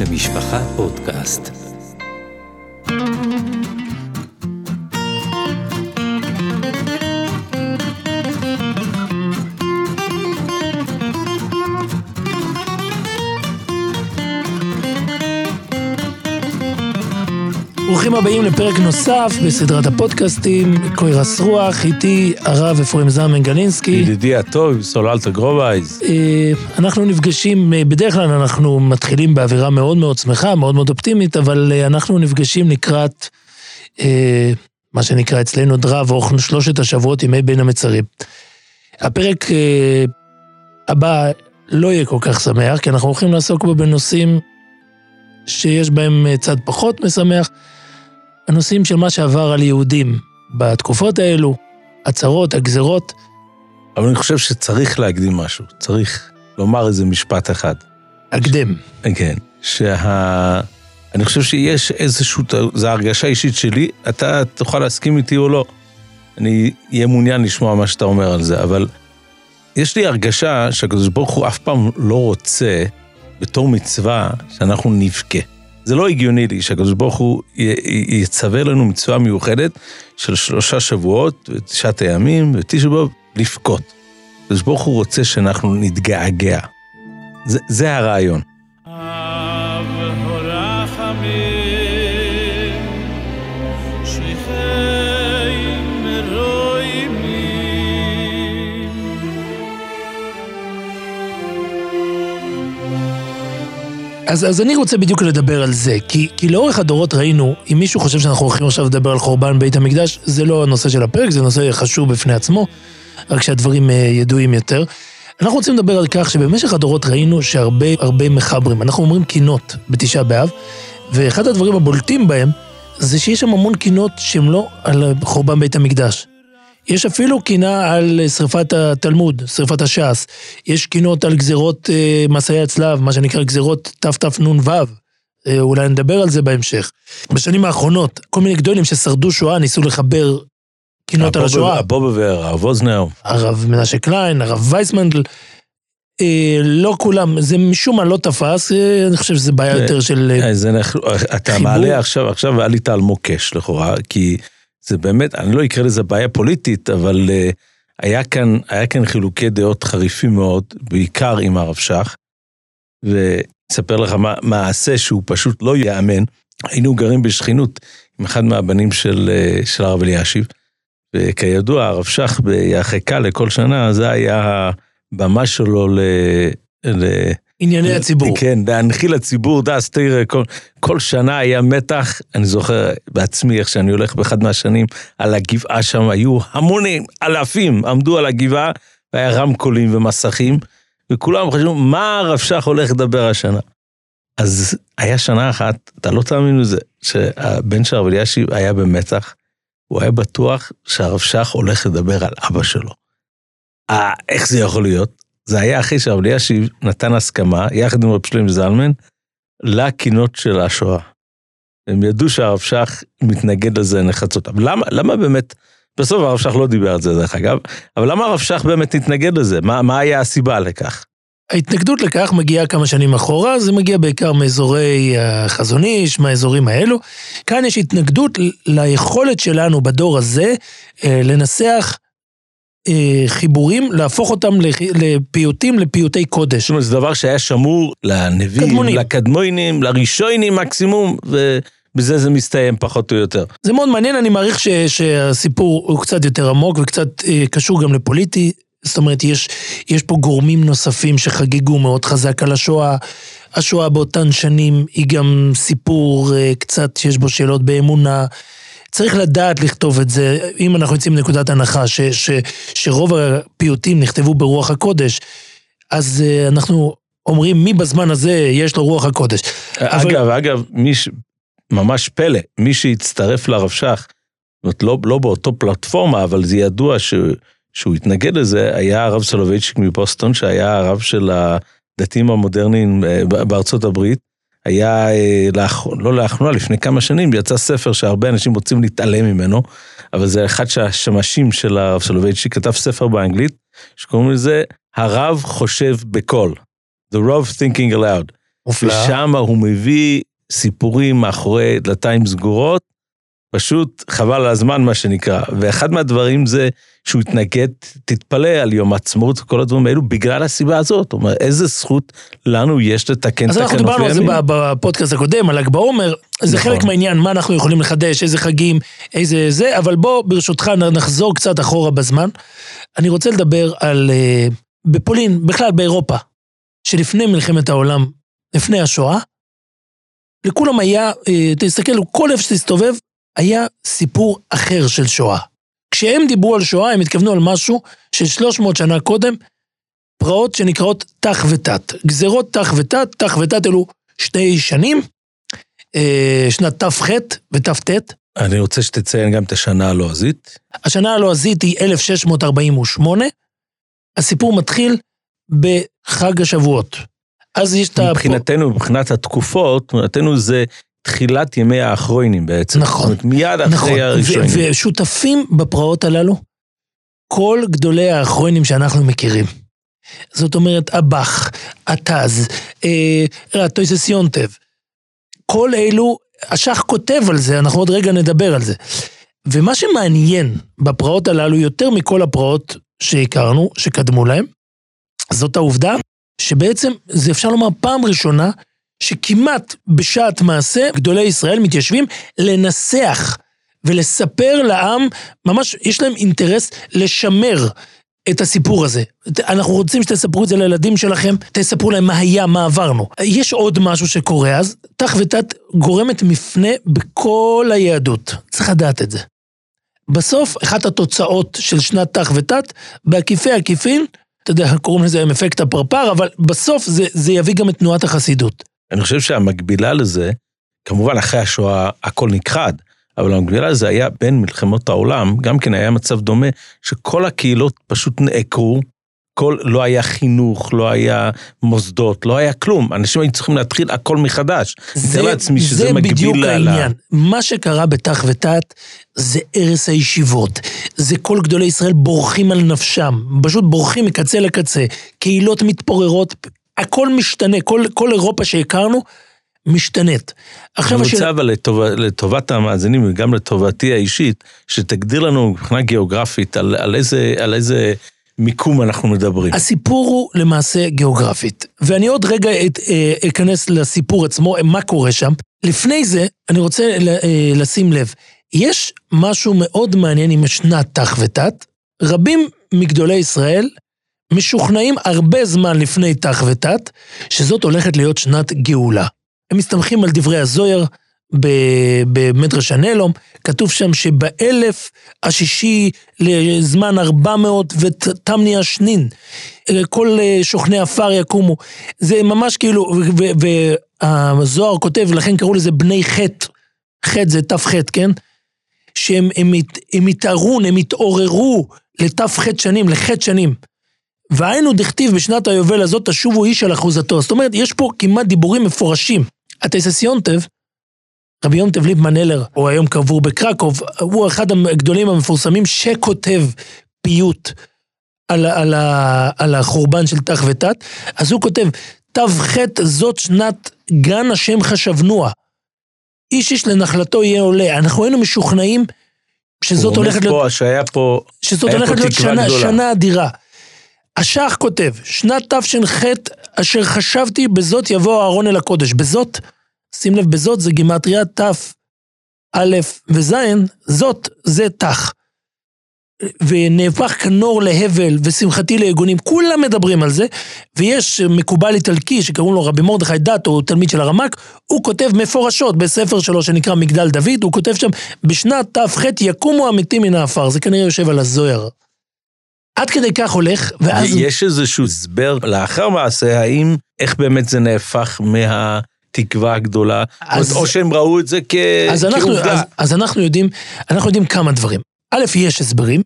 למשפחה פודקאסט. ברוכים הבאים לפרק נוסף בסדרת הפודקאסטים, קוירס רוח, איתי הרב אפרים זלמן גלינסקי. ידידי הטוב, סוללתא גרובייז. אה, אנחנו נפגשים, אה, בדרך כלל אנחנו מתחילים באווירה מאוד מאוד שמחה, מאוד מאוד אופטימית, אבל אה, אנחנו נפגשים לקראת מה שנקרא אצלנו דרב, או שלושת השבועות ימי בין המצרים. הפרק הבא לא יהיה כל כך שמח, כי אנחנו הולכים לעסוק בו בנושאים שיש בהם צד פחות משמח, הנושאים של מה שעבר על יהודים בתקופות האלו, הצהרות, הגזרות. אבל אני חושב שצריך להקדים משהו, צריך לומר איזה משפט אחד. הקדם. כן, שה... אני חושב שיש איזשהו, זו הרגשה אישית שלי, אתה תוכל להסכים איתי או לא. אני אהיה מעוניין לשמוע מה שאתה אומר על זה, אבל יש לי הרגשה שהקדוש ברוך הוא אף פעם לא רוצה, בתור מצווה, שאנחנו נבכה. זה לא הגיוני לי שהקדוש ברוך הוא יצווה לנו מצווה מיוחדת של שלושה שבועות, ותשעת הימים, ותשע באב, לבכות. הקדוש ברוך הוא רוצה שאנחנו נתגעגע. זה, זה הרעיון. אז, אז אני רוצה בדיוק לדבר על זה, כי, כי לאורך הדורות ראינו, אם מישהו חושב שאנחנו הולכים עכשיו לדבר על חורבן בית המקדש, זה לא הנושא של הפרק, זה נושא חשוב בפני עצמו, רק שהדברים uh, ידועים יותר. אנחנו רוצים לדבר על כך שבמשך הדורות ראינו שהרבה הרבה מחברים, אנחנו אומרים קינות בתשעה באב, ואחד הדברים הבולטים בהם זה שיש שם המון קינות שהן לא על חורבן בית המקדש. יש אפילו קינה על שריפת התלמוד, שריפת הש"ס. יש קינות על גזירות אה, מסעי הצלב, מה שנקרא גזירות תתנ"ו. אה, אולי נדבר על זה בהמשך. בשנים האחרונות, כל מיני גדולים ששרדו שואה ניסו לחבר קינות על השואה. הבובה והרב אוזנר. הרב מנשה קליין, הרב וייסמנדל. אה, לא כולם, זה משום מה לא תפס, אה, אני חושב שזה בעיה יותר של אה, זה, אתה חיבור. מעלה עכשיו, עכשיו עלית על מוקש לכאורה, כי זה באמת, אני לא אקרא לזה בעיה פוליטית, אבל uh, היה כאן, היה כאן חילוקי דעות חריפים מאוד, בעיקר עם הרב שך, ואספר לך מה, מעשה שהוא פשוט לא ייאמן. היינו גרים בשכנות עם אחד מהבנים של, uh, של הרב אלישיב, וכידוע, הרב שך ביחקה לכל שנה, זה היה הבמה שלו ל... ל ענייני הציבור. כן, להנחיל לציבור, דס, תראה, כל, כל שנה היה מתח, אני זוכר בעצמי איך שאני הולך באחד מהשנים על הגבעה שם, היו המונים, אלפים, עמדו על הגבעה, והיה רמקולים ומסכים, וכולם חשבו, מה הרב שך הולך לדבר השנה? אז היה שנה אחת, אתה לא תאמין לזה, שהבן של הרב אלישיב היה במתח, הוא היה בטוח שהרב שך הולך לדבר על אבא שלו. אה, איך זה יכול להיות? זה היה אחרי שהרב אלישיב נתן הסכמה, יחד עם רב שלם זלמן, לקינות של השואה. הם ידעו שהרב שך מתנגד לזה נחרצות. אבל למה, למה באמת, בסוף הרב שך לא דיבר על זה דרך אגב, אבל למה הרב שך באמת התנגד לזה? מה, מה היה הסיבה לכך? ההתנגדות לכך מגיעה כמה שנים אחורה, זה מגיע בעיקר מאזורי החזון איש, מהאזורים האלו. כאן יש התנגדות ליכולת שלנו בדור הזה אה, לנסח אה, חיבורים, להפוך אותם לפיוטים, לפיוטי קודש. זאת אומרת, זה דבר שהיה שמור לנביאים, קדמונים. לקדמונים, לראשונים מקסימום, ובזה זה מסתיים פחות או יותר. זה מאוד מעניין, אני מעריך ש, שהסיפור הוא קצת יותר עמוק וקצת אה, קשור גם לפוליטי. זאת אומרת, יש, יש פה גורמים נוספים שחגגו מאוד חזק על השואה. השואה באותן שנים היא גם סיפור אה, קצת שיש בו שאלות באמונה. צריך לדעת לכתוב את זה, אם אנחנו יוצאים מנקודת הנחה ש, ש, שרוב הפיוטים נכתבו ברוח הקודש, אז uh, אנחנו אומרים מי בזמן הזה יש לו רוח הקודש. אגב, אבל... אגב, מי ש... ממש פלא, מי שהצטרף לרב שך, זאת לא, לא באותו פלטפורמה, אבל זה ידוע ש... שהוא התנגד לזה, היה הרב סולובייצ'יק מבוסטון, שהיה הרב של הדתיים המודרניים אה, בארצות הברית. היה, לאח... לא לאחרונה, לפני כמה שנים, יצא ספר שהרבה אנשים רוצים להתעלם ממנו, אבל זה אחד שהשמשים של הרב סולובייצ'יק, כתב ספר באנגלית, שקוראים לזה, הרב חושב בקול. The Rov Thinking Aloud. מופלא. ושם הוא מביא סיפורים מאחורי דלתיים סגורות, פשוט חבל על הזמן מה שנקרא. ואחד מהדברים זה שהוא התנגד, תתפלא על יום העצמאות וכל הדברים האלו, בגלל הסיבה הזאת. אומר, איזה זכות לנו יש לתקן אז אנחנו תקנות דיברנו על זה לימים? בפודקאסט הקודם, על ל"ג בעומר, זה נכון. חלק מהעניין, מה אנחנו יכולים לחדש, איזה חגים, איזה זה, אבל בוא, ברשותך, נחזור קצת אחורה בזמן. אני רוצה לדבר על, אה, בפולין, בכלל באירופה, שלפני מלחמת העולם, לפני השואה, לכולם היה, אה, תסתכל, כל איפה שתסתובב, היה סיפור אחר של שואה. כשהם דיברו על שואה, הם התכוונו על משהו של 300 שנה קודם, פרעות שנקראות תח ותת. גזרות תח ותת, תח ותת אלו שתי שנים, אה, שנת תח ותט. אני רוצה שתציין גם את השנה הלועזית. השנה הלועזית היא 1648. הסיפור מתחיל בחג השבועות. אז יש את ה... מבחינתנו, מבחינת התקופות, מבחינתנו זה תחילת ימי האחרונים בעצם. נכון. זאת אומרת, מיד נכון, אחרי הראשונים. ו- ושותפים בפרעות הללו כל גדולי האחרונים שאנחנו מכירים. זאת אומרת, הבח, הטז, אה, הטויסס יונטב, כל אלו, השח כותב על זה, אנחנו עוד רגע נדבר על זה. ומה שמעניין בפרעות הללו, יותר מכל הפרעות שהכרנו, שקדמו להם, זאת העובדה שבעצם, זה אפשר לומר פעם ראשונה, שכמעט בשעת מעשה, גדולי ישראל מתיישבים לנסח ולספר לעם, ממש יש להם אינטרס לשמר את הסיפור הזה. אנחנו רוצים שתספרו את זה לילדים שלכם, תספרו להם מה היה, מה עברנו. יש עוד משהו שקורה אז, תח ותת גורמת מפנה בכל היהדות. צריך לדעת את זה. בסוף, אחת התוצאות של שנת תח ותת, בעקיפי עקיפין, אתה יודע, קוראים לזה עם אפקט הפרפר, אבל בסוף זה, זה יביא גם את תנועת החסידות. אני חושב שהמקבילה לזה, כמובן אחרי השואה הכל נכחד, אבל המקבילה לזה היה בין מלחמות העולם, גם כן היה מצב דומה, שכל הקהילות פשוט נעקרו, כל, לא היה חינוך, לא היה מוסדות, לא היה כלום. אנשים היו צריכים להתחיל הכל מחדש. מתאר לעצמי שזה זה מקביל בדיוק ל- ל- העניין. מה שקרה בתח ותת זה הרס הישיבות. זה כל גדולי ישראל בורחים על נפשם. פשוט בורחים מקצה לקצה. קהילות מתפוררות, הכל משתנה. כל, כל אירופה שהכרנו משתנית. עכשיו אני השאלה... רוצה אבל לטוב, לטובת המאזינים וגם לטובתי האישית, שתגדיר לנו מבחינה גיאוגרפית על, על, איזה, על איזה מיקום אנחנו מדברים. הסיפור הוא למעשה גיאוגרפית, ואני עוד רגע את, אה, אכנס לסיפור עצמו, מה קורה שם. לפני זה, אני רוצה ל- אה, לשים לב, יש משהו מאוד מעניין עם שנת תח ותת. רבים מגדולי ישראל משוכנעים הרבה זמן לפני תח ותת, שזאת הולכת להיות שנת גאולה. הם מסתמכים על דברי הזויר במדרש הנלום, כתוב שם שבאלף השישי לזמן ארבע מאות ותמני השנין, כל אה, שוכני עפר יקומו. זה ממש כאילו, והזוהר כותב, לכן קראו לזה בני חטא, חטא זה ת"ח, כן? שהם הם, הת- הם התערון, הם התעוררו לת"ח שנים, לחטא שנים. והיינו דכתיב בשנת היובל הזאת תשובו איש על אחוזתו. זאת אומרת, יש פה כמעט דיבורים מפורשים. הטייסס יונטב, רבי יונטב ליבמן אלר, הוא היום קבור בקרקוב, הוא אחד הגדולים המפורסמים שכותב פיוט על, על, ה- על החורבן של תח ותת, אז הוא כותב, ת"ח זאת שנת גן השם חשבנוה. איש איש לנחלתו יהיה עולה. אנחנו היינו משוכנעים שזאת הוא הולכת רומז להיות... פה שהיה פה, שזאת הולכת להיות שנה, גדולה. שנה אדירה. השח כותב, שנת תש"ח, אשר חשבתי בזאת יבוא אהרון אל הקודש. בזאת, שים לב, בזאת זה גימטריה ת', א' וז', זאת זה תח. ונהפך כנור להבל ושמחתי ליגונים, כולם מדברים על זה, ויש מקובל איטלקי שקראו לו רבי מרדכי דתו, הוא תלמיד של הרמק, הוא כותב מפורשות בספר שלו שנקרא מגדל דוד, הוא כותב שם, בשנת ת"ח יקומו המתים מן העפר, זה כנראה יושב על הזוהר. עד כדי כך הולך, ואז... יש איזשהו הסבר לאחר מעשה, האם, איך באמת זה נהפך מהתקווה הגדולה, אז- זאת אומרת, או שהם ראו את זה כ... אז אנחנו, כעובדה. אז, אז אנחנו יודעים, אנחנו יודעים כמה דברים. א', יש הסברים.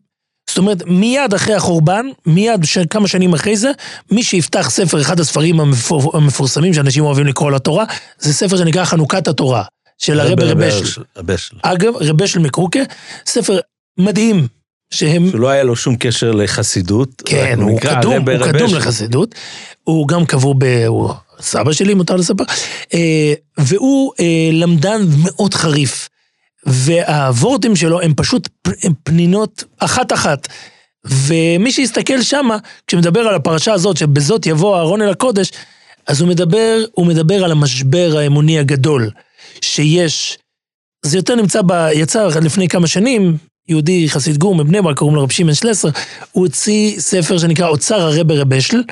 זאת אומרת, מיד אחרי החורבן, מיד ש... כמה שנים אחרי זה, מי שיפתח ספר, אחד הספרים המפור... המפורסמים שאנשים אוהבים לקרוא לתורה, זה ספר שנקרא חנוכת התורה, של הרב רבשל. רבשל. אגב, רבשל מקרוקה, ספר מדהים, שהם... שלא היה לו שום קשר לחסידות. כן, הוא קדום, הוא קדום רבשל. לחסידות. הוא גם קבור ב... הוא סבא שלי מותר לספר, אה, והוא אה, למדן מאוד חריף. והוורטים שלו הם פשוט הם פנינות אחת-אחת. ומי שיסתכל שמה, כשמדבר על הפרשה הזאת, שבזאת יבוא אהרון אל הקודש, אז הוא מדבר, הוא מדבר על המשבר האמוני הגדול שיש. זה יותר נמצא ב... יצא לפני כמה שנים, יהודי חסיד גור מבני ברק, קוראים לו רב שמעון שלסר, הוא הוציא ספר שנקרא אוצר הרבה רבשל.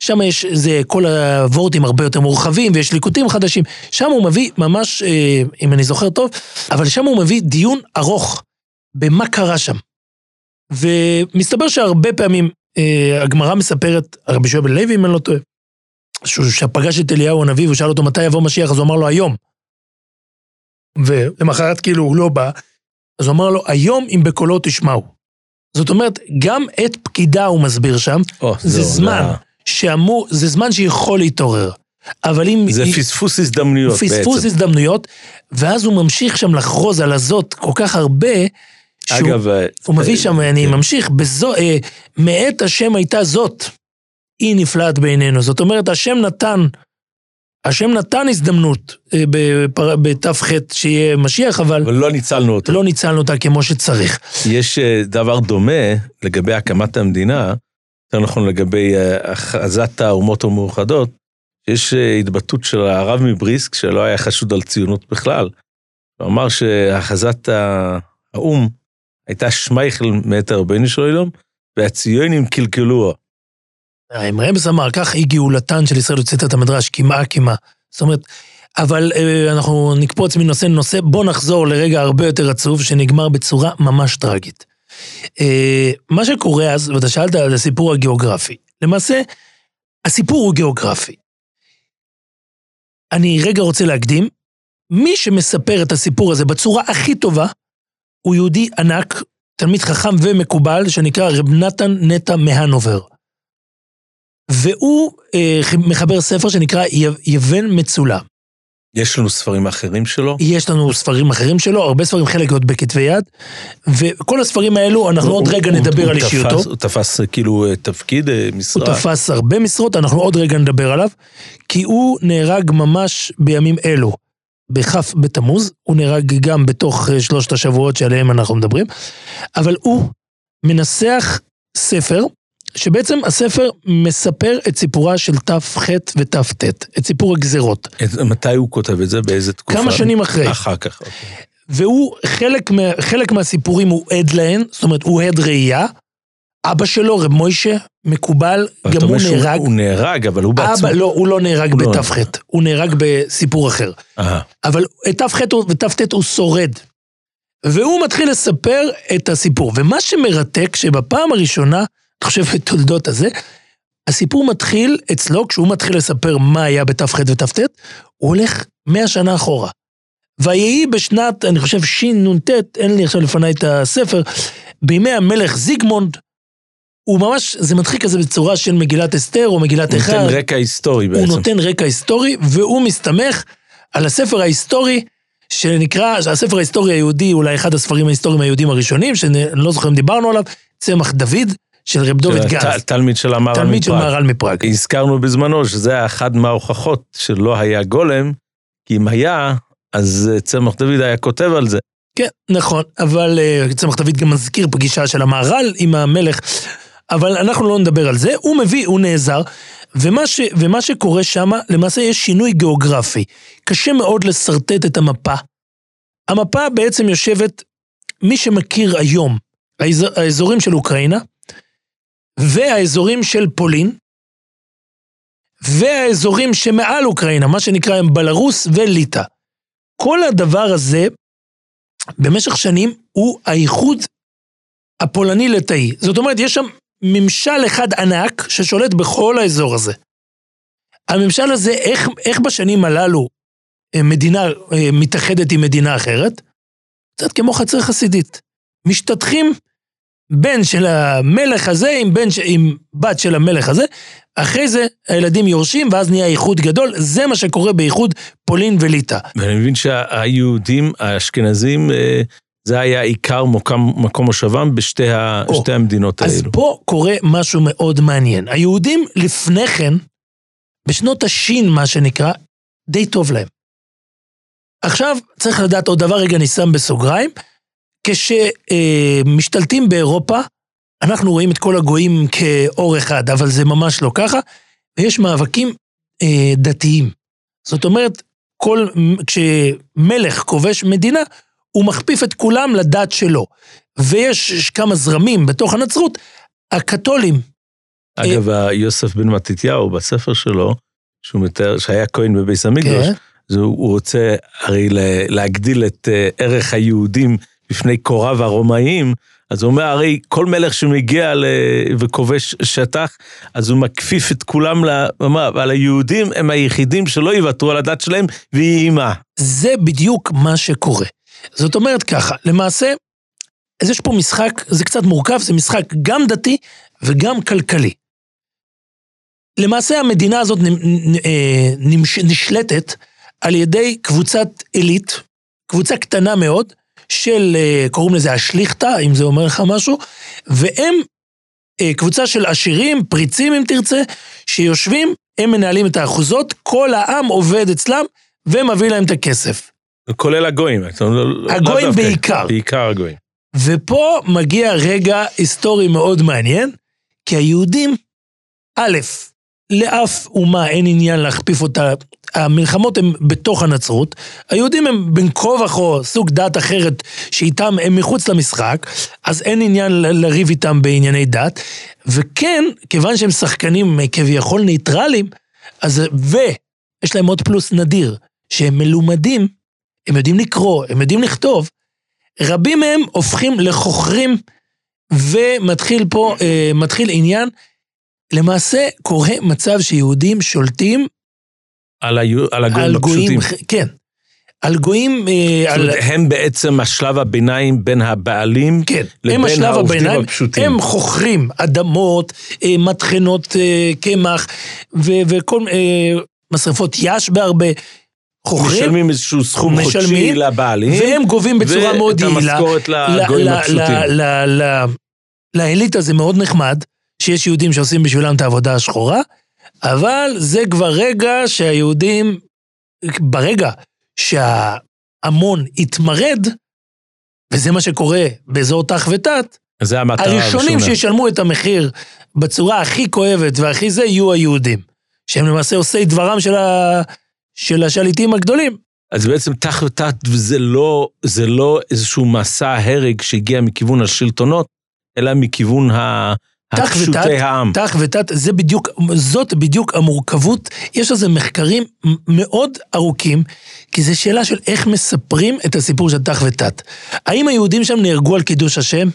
שם יש, זה כל הוורטים הרבה יותר מורחבים ויש ליקוטים חדשים. שם הוא מביא ממש, אה, אם אני זוכר טוב, אבל שם הוא מביא דיון ארוך במה קרה שם. ומסתבר שהרבה פעמים אה, הגמרא מספרת, הרבי שואל בן לוי אם אני לא טועה, שהוא פגש את אליהו הנביא והוא שאל אותו מתי יבוא משיח, אז הוא אמר לו היום. ולמחרת כאילו הוא לא בא, אז הוא אמר לו היום אם בקולו תשמעו. זאת אומרת, גם את פקידה הוא מסביר שם, oh, זה זמן לא... שאמור, זה זמן שיכול להתעורר. אבל אם... זה היא, פספוס הזדמנויות פספוס בעצם. פספוס הזדמנויות, ואז הוא ממשיך שם לחרוז על הזאת כל כך הרבה, שהוא, אגב, הוא מביא שם, אני כן. ממשיך, בזו, אה, מאת השם הייתה זאת, היא נפלאת בעינינו. זאת אומרת, השם נתן, השם נתן הזדמנות אה, בתף ח' שיהיה משיח, אבל... אבל לא ניצלנו אותה. לא ניצלנו אותה כמו שצריך. יש אה, דבר דומה לגבי הקמת המדינה, יותר נכון לגבי אה, הכרזת האומות המאוחדות, יש אה, התבטאות של הרב מבריסק, שלא היה חשוד על ציונות בכלל. הוא אמר שהכרזת האו"ם הייתה שמייכל מאת רבנו של עולם, והציונים קלקלוה. אם רמז אמר, כך היא גאולתן של ישראל יוצאת את המדרש, קמעה קמעה. זאת אומרת, אבל אה, אנחנו נקפוץ מנושא לנושא, בוא נחזור לרגע הרבה יותר עצוב, שנגמר בצורה ממש טרגית. אה, מה שקורה אז, ואתה שאלת על הסיפור הגיאוגרפי, למעשה, הסיפור הוא גיאוגרפי. אני רגע רוצה להקדים, מי שמספר את הסיפור הזה בצורה הכי טובה, הוא יהודי ענק, תלמיד חכם ומקובל, שנקרא רב נתן נטע מהנובר. והוא אה, מחבר ספר שנקרא יבן מצולם. יש לנו ספרים אחרים שלו? יש לנו ספרים אחרים שלו, הרבה ספרים, חלק עוד בכתבי יד, וכל הספרים האלו, אנחנו עוד רגע נדבר על אישיותו. הוא תפס כאילו אה, תפקיד, אה, משרה? הוא תפס הרבה משרות, אנחנו עוד רגע נדבר עליו, כי הוא נהרג ממש בימים אלו, בכ' בתמוז, הוא נהרג גם בתוך אה, שלושת השבועות שעליהם אנחנו מדברים, אבל הוא מנסח ספר שבעצם הספר מספר את סיפורה של תח ותט, את סיפור הגזרות. מתי הוא כותב את זה? באיזה תקופה? כמה שנים אחרי. אחר כך, אוקיי. והוא, חלק, מה, חלק מהסיפורים הוא עד להן, זאת אומרת, הוא עד ראייה. אבא שלו, רב מוישה, מקובל, גם הוא נהרג. הוא נהרג, אבל הוא בעצמו... אבא, לא, הוא לא נהרג בתח, לא... הוא נהרג בסיפור אחר. Aha. אבל תח ותט הוא שורד. והוא מתחיל לספר את הסיפור. ומה שמרתק, שבפעם הראשונה, אני חושב, בתולדות הזה. הסיפור מתחיל אצלו, כשהוא מתחיל לספר מה היה בתח ותט, הוא הולך מאה שנה אחורה. ויהי בשנת, אני חושב, שנ"ט, אין לי עכשיו לפניי את הספר, בימי המלך זיגמונד, הוא ממש, זה מתחיל כזה בצורה של מגילת אסתר או מגילת איכה. הוא נותן רקע היסטורי בעצם. הוא נותן רקע היסטורי, והוא מסתמך על הספר ההיסטורי שנקרא, הספר ההיסטורי היהודי, אולי אחד הספרים ההיסטוריים היהודים הראשונים, שאני לא זוכר אם דיברנו עליו, צמח דוד, של רב דוד גז. תלמיד של המהר"ל מפראג. תלמיד של המהר"ל מפראג. הזכרנו בזמנו שזה היה אחד מההוכחות שלא היה גולם, כי אם היה, אז אה, צמח דוד היה כותב על זה. כן, נכון, אבל uh, צמח דוד גם מזכיר פגישה של המהר"ל עם המלך, אבל אנחנו לא נדבר על זה. הוא מביא, הוא נעזר, ומה, ש, ומה שקורה שם, למעשה יש שינוי גיאוגרפי. קשה מאוד לשרטט את המפה. המפה בעצם יושבת, מי שמכיר היום, האזור, האזורים של אוקראינה, והאזורים של פולין, והאזורים שמעל אוקראינה, מה שנקרא הם בלרוס וליטא. כל הדבר הזה, במשך שנים, הוא האיחוד הפולני-ליטאי. זאת אומרת, יש שם ממשל אחד ענק ששולט בכל האזור הזה. הממשל הזה, איך, איך בשנים הללו אה, מדינה אה, מתאחדת עם מדינה אחרת? קצת כמו חצר חסידית. משתטחים בן של המלך הזה עם, בן ש... עם בת של המלך הזה, אחרי זה הילדים יורשים ואז נהיה איחוד גדול, זה מה שקורה באיחוד פולין וליטא. ואני מבין שהיהודים האשכנזים, אה, זה היה עיקר מקום, מקום מושבם בשתי ה... או, המדינות אז האלו. אז פה קורה משהו מאוד מעניין. היהודים לפני כן, בשנות השין, מה שנקרא, די טוב להם. עכשיו, צריך לדעת עוד דבר, רגע אני שם בסוגריים, כשמשתלטים אה, באירופה, אנחנו רואים את כל הגויים כאור אחד, אבל זה ממש לא ככה, ויש מאבקים אה, דתיים. זאת אומרת, כל, כשמלך כובש מדינה, הוא מכפיף את כולם לדת שלו. ויש כמה זרמים בתוך הנצרות, הקתולים. אגב, אה, יוסף בן מתתיהו, בספר שלו, שהוא מתאר, שהיה כהן בביס המקדוש, כן. הוא רוצה הרי להגדיל את אה, ערך היהודים בפני קוריו הרומאיים, אז הוא אומר, הרי כל מלך שמגיע. וכובש שטח, אז הוא מכפיף את כולם, ל... אבל היהודים הם היחידים שלא יוותרו על הדת שלהם, והיא אימה. זה בדיוק מה שקורה. זאת אומרת ככה, למעשה, אז יש פה משחק, זה קצת מורכב, זה משחק גם דתי וגם כלכלי. למעשה המדינה הזאת אה, נשלטת על ידי קבוצת עילית, קבוצה קטנה מאוד, של, אה, קוראים לזה השליכטה, אם זה אומר לך משהו, והם אה, קבוצה של עשירים, פריצים אם תרצה, שיושבים, הם מנהלים את האחוזות, כל העם עובד אצלם ומביא להם את הכסף. כולל הגויים. לא- הגויים בעיקר. בעיקר הגויים. ופה מגיע רגע היסטורי מאוד מעניין, כי היהודים, א', לאף אומה אין עניין להכפיף אותה, המלחמות הן בתוך הנצרות, היהודים הם בין כה וכה סוג דת אחרת שאיתם הם מחוץ למשחק, אז אין עניין לריב איתם בענייני דת, וכן, כיוון שהם שחקנים כביכול ניטרלים, אז ויש להם עוד פלוס נדיר, שהם מלומדים, הם יודעים לקרוא, הם יודעים לכתוב, רבים מהם הופכים לחוכרים, ומתחיל פה, אה, מתחיל עניין למעשה קורה מצב שיהודים שולטים על, היו, על הגויים על גויים, כן. על גויים... אה, על... הם בעצם השלב הביניים בין הבעלים כן, לבין העובדים הביניים, הפשוטים. הם חוכרים אדמות, אה, מטחנות אה, קמח וכל משרפות יש בהרבה. חוכרים, משלמים איזשהו סכום משלמים, חודשי לבעלים, והם גובים בצורה מאוד יעילה. ואת המשכורת לגויים הפשוטים. לאליטה זה מאוד נחמד, שיש יהודים שעושים בשבילם את העבודה השחורה, אבל זה כבר רגע שהיהודים, ברגע שההמון יתמרד, וזה מה שקורה באזור תח ותת, זה המטרה הראשונים שישלמו את המחיר בצורה הכי כואבת והכי זה, יהיו היהודים. שהם למעשה עושי דברם של, ה... של השליטים הגדולים. אז בעצם תח ותת זה לא, זה לא איזשהו מסע הרג שהגיע מכיוון השלטונות, אלא מכיוון ה... ותת, העם. תח ותת, זה בדיוק, זאת בדיוק המורכבות. יש על זה מחקרים מאוד ארוכים, כי זו שאלה של איך מספרים את הסיפור של תח ותת. האם היהודים שם נהרגו על קידוש השם?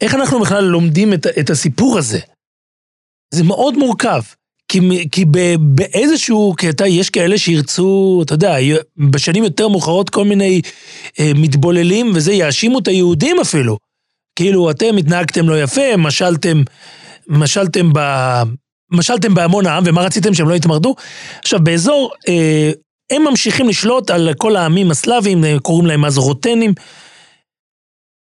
איך אנחנו בכלל לומדים את, את הסיפור הזה? זה מאוד מורכב. כי, כי באיזשהו קטע יש כאלה שירצו, אתה יודע, בשנים יותר מאוחרות כל מיני אה, מתבוללים, וזה יאשימו את היהודים אפילו. כאילו, אתם התנהגתם לא יפה, משלתם, משלתם ב... משלתם בהמון העם, ומה רציתם שהם לא יתמרדו? עכשיו, באזור, אה, הם ממשיכים לשלוט על כל העמים הסלאביים, אה, קוראים להם אז רוטנים.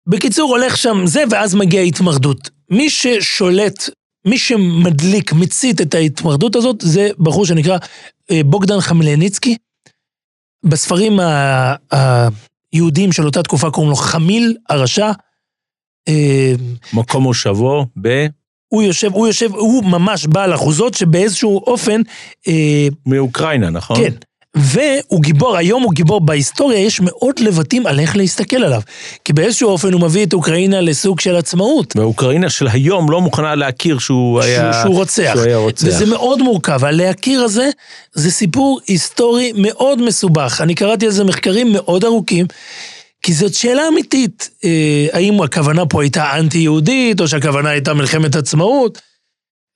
בקיצור, הולך שם זה, ואז מגיעה התמרדות. מי ששולט, מי שמדליק, מצית את ההתמרדות הזאת, זה בחור שנקרא אה, בוגדן חמלניצקי. בספרים היהודיים של אותה תקופה קוראים לו חמיל הרשע. אה, מקום מושבו ב... הוא יושב, הוא יושב, הוא ממש בעל אחוזות שבאיזשהו אופן... אה, מאוקראינה, נכון? כן. והוא גיבור, היום הוא גיבור, בהיסטוריה יש מאוד לבטים על איך להסתכל עליו. כי באיזשהו אופן הוא מביא את אוקראינה לסוג של עצמאות. ואוקראינה של היום לא מוכנה להכיר שהוא היה... שהוא, שהוא רוצח. שהוא היה רוצח. וזה מאוד מורכב, הלהכיר הזה, זה סיפור היסטורי מאוד מסובך. אני קראתי על זה מחקרים מאוד ארוכים. כי זאת שאלה אמיתית, אה, האם הכוונה פה הייתה אנטי-יהודית, או שהכוונה הייתה מלחמת עצמאות.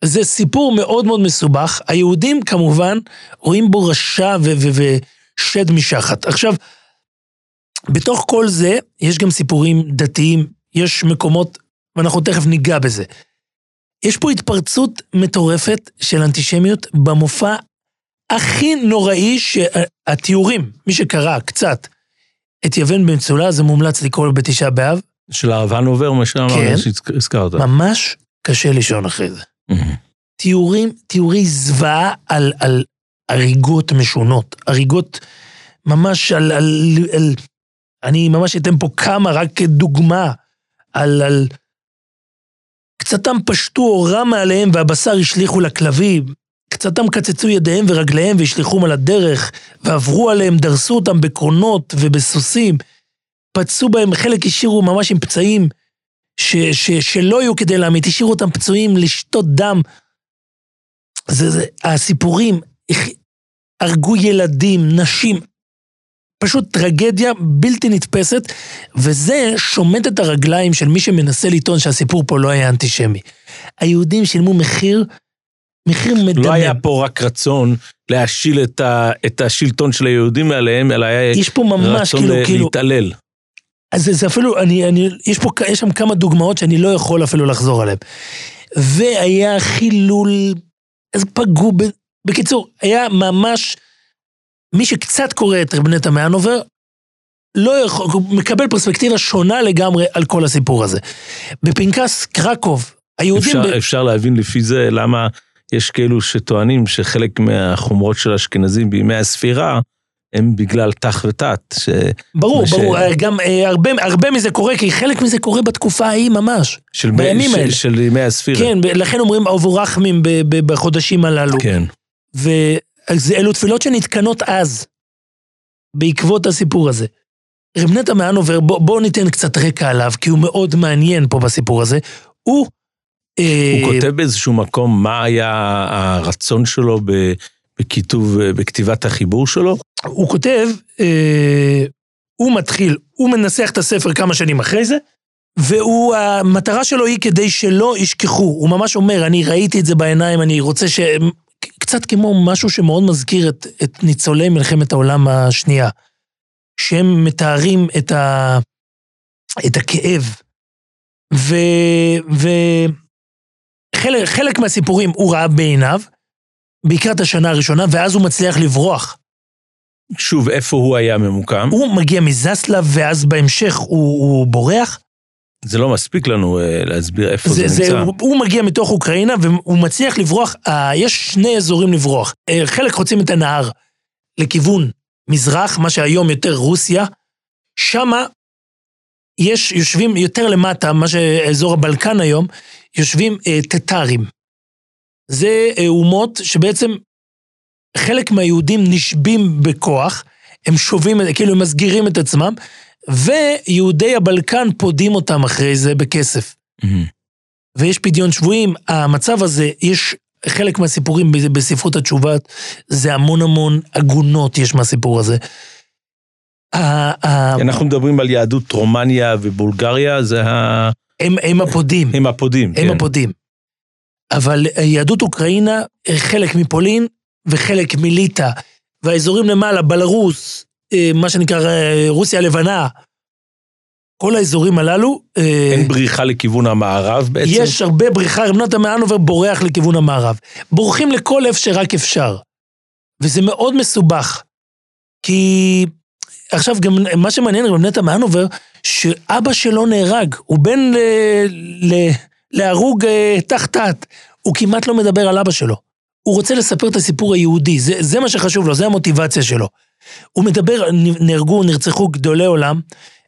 זה סיפור מאוד מאוד מסובך. היהודים כמובן רואים בו רשע ושד משחת. עכשיו, בתוך כל זה יש גם סיפורים דתיים, יש מקומות, ואנחנו תכף ניגע בזה. יש פה התפרצות מטורפת של אנטישמיות במופע הכי נוראי שהתיאורים, מי שקרא קצת את יוון במצולה זה מומלץ לקרוא בתשעה באב. של הרוון עובר, מה כן, שהזכרת. ממש קשה לישון אחרי זה. תיאורים, תיאורי זוועה על, על הריגות משונות. הריגות ממש על, על, על... אני ממש אתן פה כמה, רק כדוגמה, על... על קצתם פשטו אורם מעליהם והבשר השליכו לכלבים, קצתם קצצו ידיהם ורגליהם והשליכום על הדרך, ועברו עליהם, דרסו אותם בקרונות ובסוסים, פצעו בהם, חלק השאירו ממש עם פצעים ש, ש, שלא היו כדי להמית, השאירו אותם פצועים לשתות דם. זה, זה, הסיפורים, הרגו ילדים, נשים, פשוט טרגדיה בלתי נתפסת, וזה שומט את הרגליים של מי שמנסה לטעון שהסיפור פה לא היה אנטישמי. היהודים שילמו מחיר, מחיר מדמם. לא היה פה רק רצון להשיל את, ה, את השלטון של היהודים מעליהם, אלא היה יש פה ממש רצון כאילו, ל- כאילו, להתעלל. אז זה, זה אפילו, אני, אני, יש פה, יש שם כמה דוגמאות שאני לא יכול אפילו לחזור עליהן. והיה חילול, אז פגעו, ב, בקיצור, היה ממש, מי שקצת קורא את רב נטע מהנובר, לא יכול, מקבל פרספקטיבה שונה לגמרי על כל הסיפור הזה. בפנקס קרקוב, היהודים... אפשר, ב... אפשר להבין לפי זה למה יש כאלו שטוענים שחלק מהחומרות של האשכנזים בימי הספירה הם בגלל תח ותת. ש... ברור, ש- ברור, גם אה, הרבה, הרבה מזה קורה, כי חלק מזה קורה בתקופה ההיא ממש. של, בימים של, האלה. של ימי הספירה. כן, ב- לכן אומרים אבו רחמים ב- ב- בחודשים הללו. כן. ואלו תפילות שנתקנות אז, בעקבות הסיפור הזה. רב נטע מהנובר, בואו בוא ניתן קצת רקע עליו, כי הוא מאוד מעניין פה בסיפור הזה. הוא... אה, הוא כותב באיזשהו מקום מה היה הרצון שלו בכיתוב, בכתיבת החיבור שלו? הוא כותב, אה, הוא מתחיל, הוא מנסח את הספר כמה שנים אחרי זה, והוא, המטרה שלו היא כדי שלא ישכחו. הוא ממש אומר, אני ראיתי את זה בעיניים, אני רוצה ש... קצת כמו משהו שמאוד מזכיר את, את ניצולי מלחמת העולם השנייה, שהם מתארים את, ה, את הכאב. ו... ו... חלק, חלק מהסיפורים הוא ראה בעיניו, בעיקר את השנה הראשונה, ואז הוא מצליח לברוח. שוב, איפה הוא היה ממוקם? הוא מגיע מזסלב, ואז בהמשך הוא, הוא בורח. זה לא מספיק לנו אה, להסביר איפה זה, זה, נמצא. זה, הוא, הוא מגיע מתוך אוקראינה, והוא מצליח לברוח. אה, יש שני אזורים לברוח. אה, חלק חוצים את הנהר לכיוון מזרח, מה שהיום יותר רוסיה. שמה יש, יושבים יותר למטה, מה שאזור הבלקן היום, יושבים אה, טטרים. זה אה, אומות שבעצם חלק מהיהודים נשבים בכוח, הם שובים, כאילו הם מסגירים את עצמם, ויהודי הבלקן פודים אותם אחרי זה בכסף. מהמם. ויש פדיון שבויים, המצב הזה, יש חלק מהסיפורים בספרות התשובה, זה המון המון עגונות יש מהסיפור הזה. אנחנו מדברים על יהדות רומניה ובולגריה, זה ה... הם, הם הפודים. הם הפודים. הם כן. הפודים. אבל יהדות אוקראינה, חלק מפולין וחלק מליטא, והאזורים למעלה, בלרוס, אה, מה שנקרא אה, רוסיה הלבנה, כל האזורים הללו, אה, אין בריחה לכיוון המערב בעצם? יש הרבה בריחה, רב נתן מהנובר בורח לכיוון המערב. בורחים לכל איפה שרק אפשר. וזה מאוד מסובך. כי עכשיו גם מה שמעניין רב נתן מהנובר, שאבא שלו נהרג, הוא בן ל... ל... להרוג אה, ת"ח ת"ט. הוא כמעט לא מדבר על אבא שלו. הוא רוצה לספר את הסיפור היהודי, זה, זה מה שחשוב לו, זה המוטיבציה שלו. הוא מדבר, נהרגו, נרצחו גדולי עולם,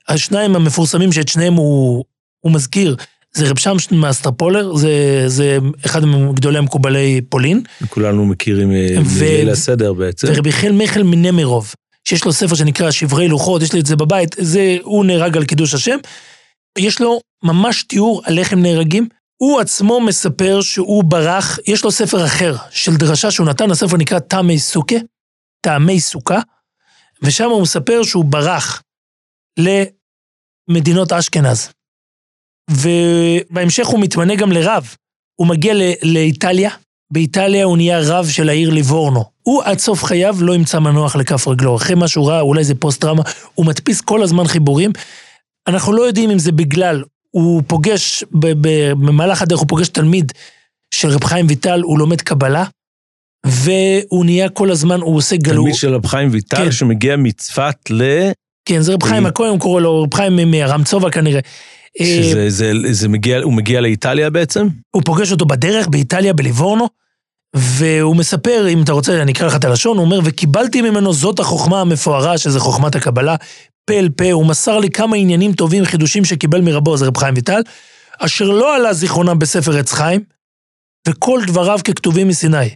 השניים המפורסמים שאת שניהם הוא, הוא מזכיר, זה רב שמשון מאוסטרופולי, זה, זה אחד מגדולי המקובלי פולין, כולנו מכירים אה, מליל הסדר בעצם. ורבי יחיאל מיכל מנמירוב, שיש לו ספר שנקרא שברי לוחות, יש לי את זה בבית, זה, הוא נהרג על קידוש השם. יש לו ממש תיאור על איך הם נהרגים. הוא עצמו מספר שהוא ברח, יש לו ספר אחר של דרשה שהוא נתן, הספר נקרא טעמי סוכה, טעמי סוכה, ושם הוא מספר שהוא ברח למדינות אשכנז. ובהמשך הוא מתמנה גם לרב. הוא מגיע ל- לאיטליה, באיטליה הוא נהיה רב של העיר ליבורנו. הוא עד סוף חייו לא ימצא מנוח לכף רגלו. אחרי מה שהוא ראה, אולי זה פוסט-טראומה, הוא מדפיס כל הזמן חיבורים. אנחנו לא יודעים אם זה בגלל, הוא פוגש, במהלך הדרך הוא פוגש תלמיד של רב חיים ויטל, הוא לומד קבלה, והוא נהיה כל הזמן, הוא עושה גלו... תלמיד של רב חיים ויטל כן. שמגיע מצפת ל... כן, זה רב חיים הכהן, קורא לו רב חיים מרמצובה כנראה. אה, שזה זה, זה מגיע, הוא מגיע לאיטליה בעצם? הוא פוגש אותו בדרך באיטליה, בליבורנו, והוא מספר, אם אתה רוצה, אני אקרא לך את הלשון, הוא אומר, וקיבלתי ממנו זאת החוכמה המפוארה, שזה חוכמת הקבלה, פה אל פה, הוא מסר לי כמה עניינים טובים, חידושים שקיבל מרבו, זה רב חיים ויטל, אשר לא עלה זיכרונם בספר עץ חיים, וכל דבריו ככתובים מסיני.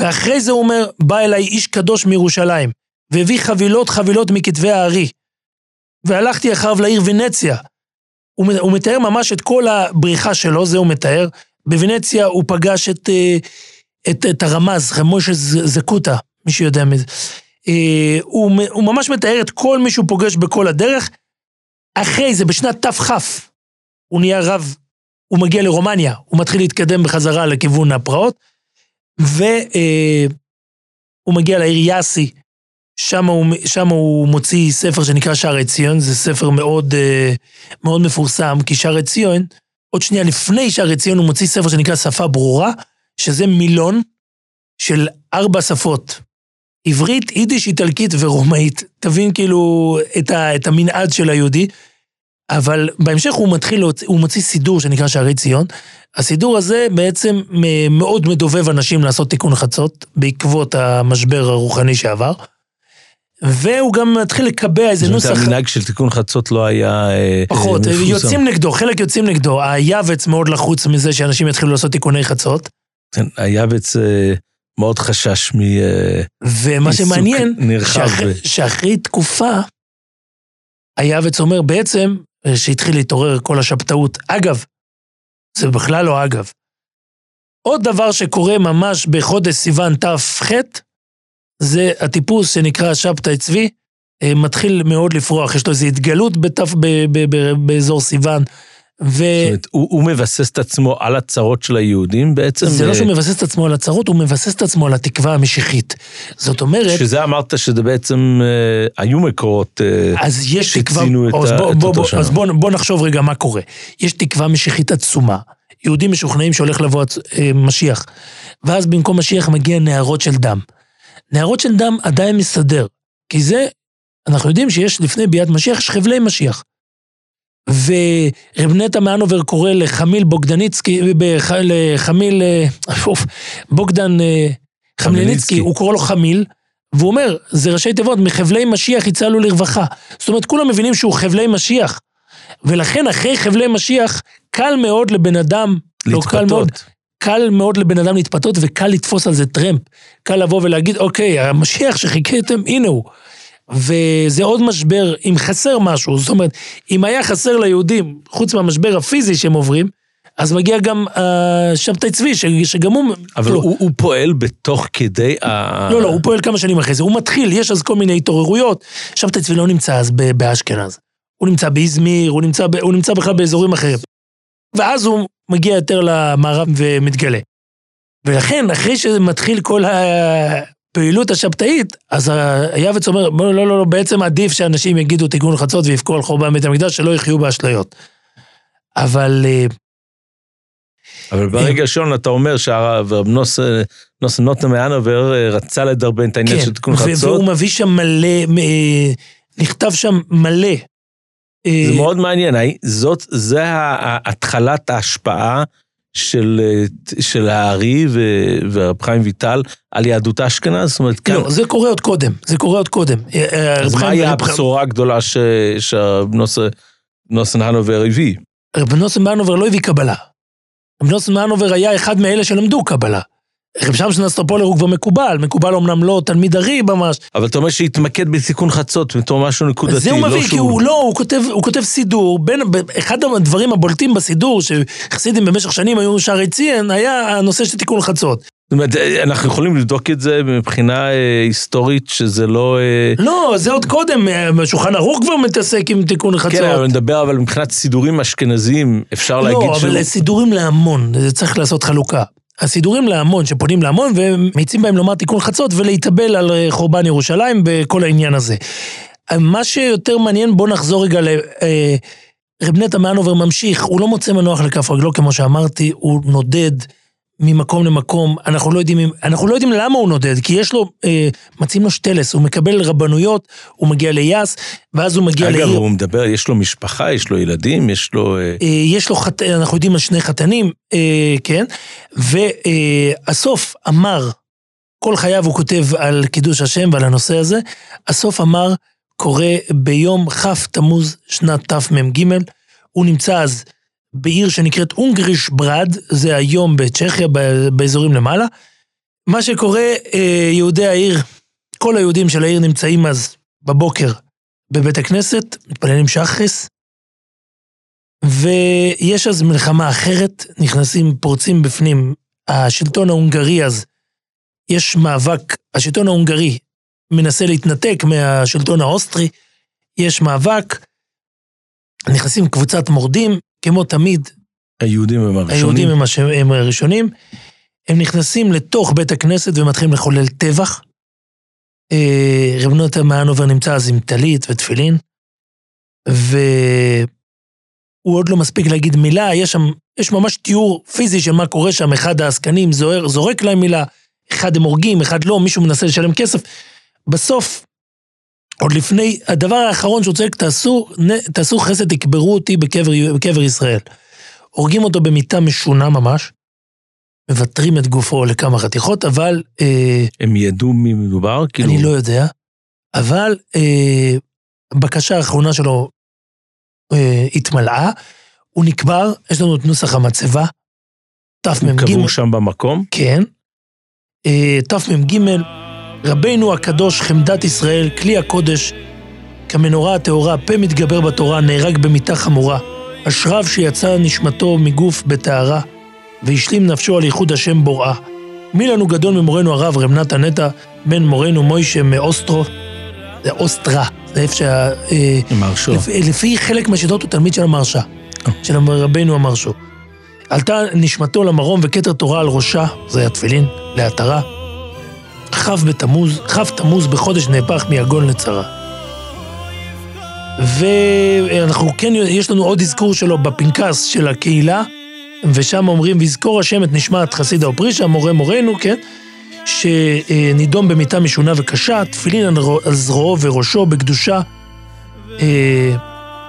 ואחרי זה הוא אומר, בא אליי איש קדוש מירושלים, והביא חבילות חבילות מכתבי הארי. והלכתי אחריו לעיר ונציה. הוא, מתאר ממש את כל הבריחה שלו, זה הוא מתאר. בוונציה הוא פגש את, אה, את, את הרמז, משה זקוטה, מי שיודע מזה. אה, הוא, הוא ממש מתאר את כל מי שהוא פוגש בכל הדרך. אחרי זה, בשנת תכ, הוא נהיה רב, הוא מגיע לרומניה, הוא מתחיל להתקדם בחזרה לכיוון הפרעות, והוא אה, מגיע לעיר יאסי, שם הוא, שם הוא מוציא ספר שנקרא שערי ציון, זה ספר מאוד, אה, מאוד מפורסם, כי שערי ציון, עוד שנייה לפני שערי ציון הוא מוציא ספר שנקרא שפה ברורה, שזה מילון של ארבע שפות. עברית, יידיש, איטלקית ורומאית. תבין כאילו את, ה, את המנעד של היהודי. אבל בהמשך הוא מתחיל, הוא מוציא סידור שנקרא שערי ציון. הסידור הזה בעצם מאוד מדובב אנשים לעשות תיקון חצות בעקבות המשבר הרוחני שעבר. והוא גם מתחיל לקבע איזה נוסח... זאת אומרת, המנהג של תיקון חצות לא היה אה, פחות, מפורסם. יוצאים נגדו, חלק יוצאים נגדו. היעבץ מאוד לחוץ מזה שאנשים יתחילו לעשות תיקוני חצות. כן, היעבץ אה, מאוד חשש מ... אה, ומה שמעניין, שאחרי תקופה, היעבץ אומר בעצם, שהתחיל להתעורר כל השבתאות. אגב, זה בכלל לא אגב. עוד דבר שקורה ממש בחודש סיוון תכ, זה הטיפוס שנקרא שבתאי צבי, אה, מתחיל מאוד לפרוח, יש לו איזו התגלות בתף, ב, ב, ב, באזור סיוון. ו... זאת אומרת, הוא, הוא מבסס את עצמו על הצרות של היהודים בעצם? זה ו... לא שהוא מבסס את עצמו על הצרות, הוא מבסס את עצמו על התקווה המשיחית. זאת אומרת... שזה אמרת שזה בעצם אה, היו מקורות אה, אז יש שצינו תקווה... את, אז בוא, את בוא, אותו בוא, אז בוא, בוא נחשוב רגע מה קורה. יש תקווה משיחית עצומה. יהודים משוכנעים שהולך לבוא אה, משיח. ואז במקום משיח מגיע נהרות של דם. נהרות של דם עדיין מסתדר, כי זה, אנחנו יודעים שיש לפני ביאת משיח, יש חבלי משיח. ורב נטע מאנובר קורא לחמיל בוגדניצקי, לחמיל, אה, בוגדן אה, חמלניצקי, הוא קורא לו חמיל, והוא אומר, זה ראשי תיבות, מחבלי משיח יצאלו לרווחה. זאת אומרת, כולם מבינים שהוא חבלי משיח. ולכן אחרי חבלי משיח, קל מאוד לבן אדם, להתפתות. לא קל מאוד, קל מאוד לבן אדם להתפתות וקל לתפוס על זה טרמפ. קל לבוא ולהגיד, אוקיי, המשיח שחיכיתם, הנה הוא. וזה עוד משבר, אם חסר משהו, זאת אומרת, אם היה חסר ליהודים, חוץ מהמשבר הפיזי שהם עוברים, אז מגיע גם uh, שבתאי צבי, שגם הוא... אבל לא, הוא, הוא פועל בתוך כדי ה... לא, לא, הוא פועל כמה שנים אחרי זה. הוא מתחיל, יש אז כל מיני התעוררויות. שבתאי צבי לא נמצא אז באשכנז. הוא נמצא באזמיר, הוא נמצא, הוא נמצא בכלל באזורים אחרים. ואז הוא מגיע יותר למערב ומתגלה. ולכן, אחרי שמתחיל כל הפעילות השבתאית, אז היעבץ אומר, לא, לא, לא, בעצם עדיף שאנשים יגידו תיקון חצות ויבכו על חורבן בית המקדש, שלא יחיו באשליות. אבל... אה, אבל ברגע ראשון אתה אומר שהרב נוס נוטה מאנובר אה, רצה לדרבן את העניין כן, של תיקון חצות. והוא מביא שם מלא, אה, נכתב שם מלא זה אה, מאוד מעניין, זאת, זה התחלת ההשפעה של, של הארי ורב חיים ויטל על יהדות אשכנז? זאת אומרת, כאן... לא, זה קורה עוד קודם, זה קורה עוד קודם. אה, אה, אז מה היה הבשורה הגדולה שנוסן הנובר הביא? רב נוסן הנובר לא הביא קבלה. רב נוסן הנובר היה אחד מאלה שלמדו קבלה. רב שמשון אסטרופולר הוא כבר מקובל, מקובל אמנם לא תלמיד ארי ממש. אבל אתה אומר שהתמקד בתיקון חצות בתור משהו נקודתי, זה הוא לא מביא, כי הוא לא, הוא כותב, הוא כותב סידור, בין, אחד הדברים הבולטים בסידור, שחסידים במשך שנים היו שערי ציין, היה הנושא של תיקון חצות. זאת אומרת, אנחנו יכולים לבדוק את זה מבחינה אה, היסטורית, שזה לא... אה... לא, זה עוד קודם, אה, שולחן ערוך כבר מתעסק עם תיקון חצות. כן, אבל נדבר, אבל מבחינת סידורים אשכנזיים, אפשר לא, להגיד שלא... לא, אבל סידורים להמון, זה צריך לעשות חלוקה. הסידורים להמון, שפונים להמון, ומאיצים בהם לומר תיקון חצות ולהתאבל על אה, חורבן ירושלים בכל העניין הזה. מה שיותר מעניין, בואו נחזור רגע ל... אה, רב נטע מאנובר ממשיך, הוא לא מוצא מנוח לכף רגלו, כמו שאמרתי, הוא נודד ממקום למקום, אנחנו לא יודעים, אנחנו לא יודעים למה הוא נודד, כי יש לו, אה, מציעים לו שטלס, הוא מקבל רבנויות, הוא מגיע ליאס, ואז הוא מגיע אגב, לעיר. הוא מדבר, יש לו משפחה, יש לו ילדים, יש לו... אה, אה, יש לו, חת... אנחנו יודעים על שני חתנים, אה, כן? והסוף אמר, כל חייו הוא כותב על קידוש השם ועל הנושא הזה, הסוף אמר קורה ביום כ' תמוז שנת תמ"ג, הוא נמצא אז בעיר שנקראת אונגריש ברד, זה היום בצ'כיה, באזורים למעלה. מה שקורה, אה, יהודי העיר, כל היהודים של העיר נמצאים אז בבוקר בבית הכנסת, מתפללים שחרית, ויש אז מלחמה אחרת, נכנסים, פורצים בפנים. השלטון ההונגרי אז, יש מאבק, השלטון ההונגרי מנסה להתנתק מהשלטון האוסטרי, יש מאבק, נכנסים קבוצת מורדים, כמו תמיד, היהודים הם היהודים הראשונים. הם, הש... הם הראשונים, הם נכנסים לתוך בית הכנסת ומתחילים לחולל טבח. אה, רב נתן מהנובר נמצא אז עם טלית ותפילין, והוא עוד לא מספיק להגיד מילה, יש שם, יש ממש תיאור פיזי של מה קורה שם, אחד העסקנים זורק להם מילה, אחד הם הורגים, אחד לא, מישהו מנסה לשלם כסף. בסוף, עוד לפני, הדבר האחרון שהוא צועק, תעשו, תעשו חסד, תקברו אותי בקבר, בקבר ישראל. הורגים אותו במיטה משונה ממש, מוותרים את גופו לכמה חתיכות, אבל אה, הם ידעו מי מדובר? כאילו... אני לא יודע, אבל אה, הבקשה האחרונה שלו אה, התמלאה, הוא נקבר, יש לנו את נוסח המצבה, תמ"ג, קבעו שם במקום? כן, אה, תמ"ג, רבנו הקדוש חמדת ישראל, כלי הקודש, כמנורה הטהורה, פה מתגבר בתורה, נהרג במיתה חמורה. אשריו שיצא נשמתו מגוף בטהרה, והשלים נפשו על ייחוד השם בוראה. מי לנו גדול ממורנו הרב, רב נתן נטע, בן מורנו מוישה מאוסטרו, זה אוסטרה, זה איפה שה... אה, מרשו. לפי, לפי חלק מהשיטות הוא תלמיד של המרשה, של רבנו המרשו. עלתה נשמתו למרום וכתר תורה על ראשה, זה התפילין, לעטרה. כ' בתמוז, כ' תמוז בחודש נהפך מיגון לצרה. ואנחנו כן, יש לנו עוד אזכור שלו בפנקס של הקהילה, ושם אומרים, ויזכור השם את נשמת חסידה ופרישה, מורה מורנו, כן? שנידום במיטה משונה וקשה, תפילין על רו- על זרועו וראשו בקדושה. אה,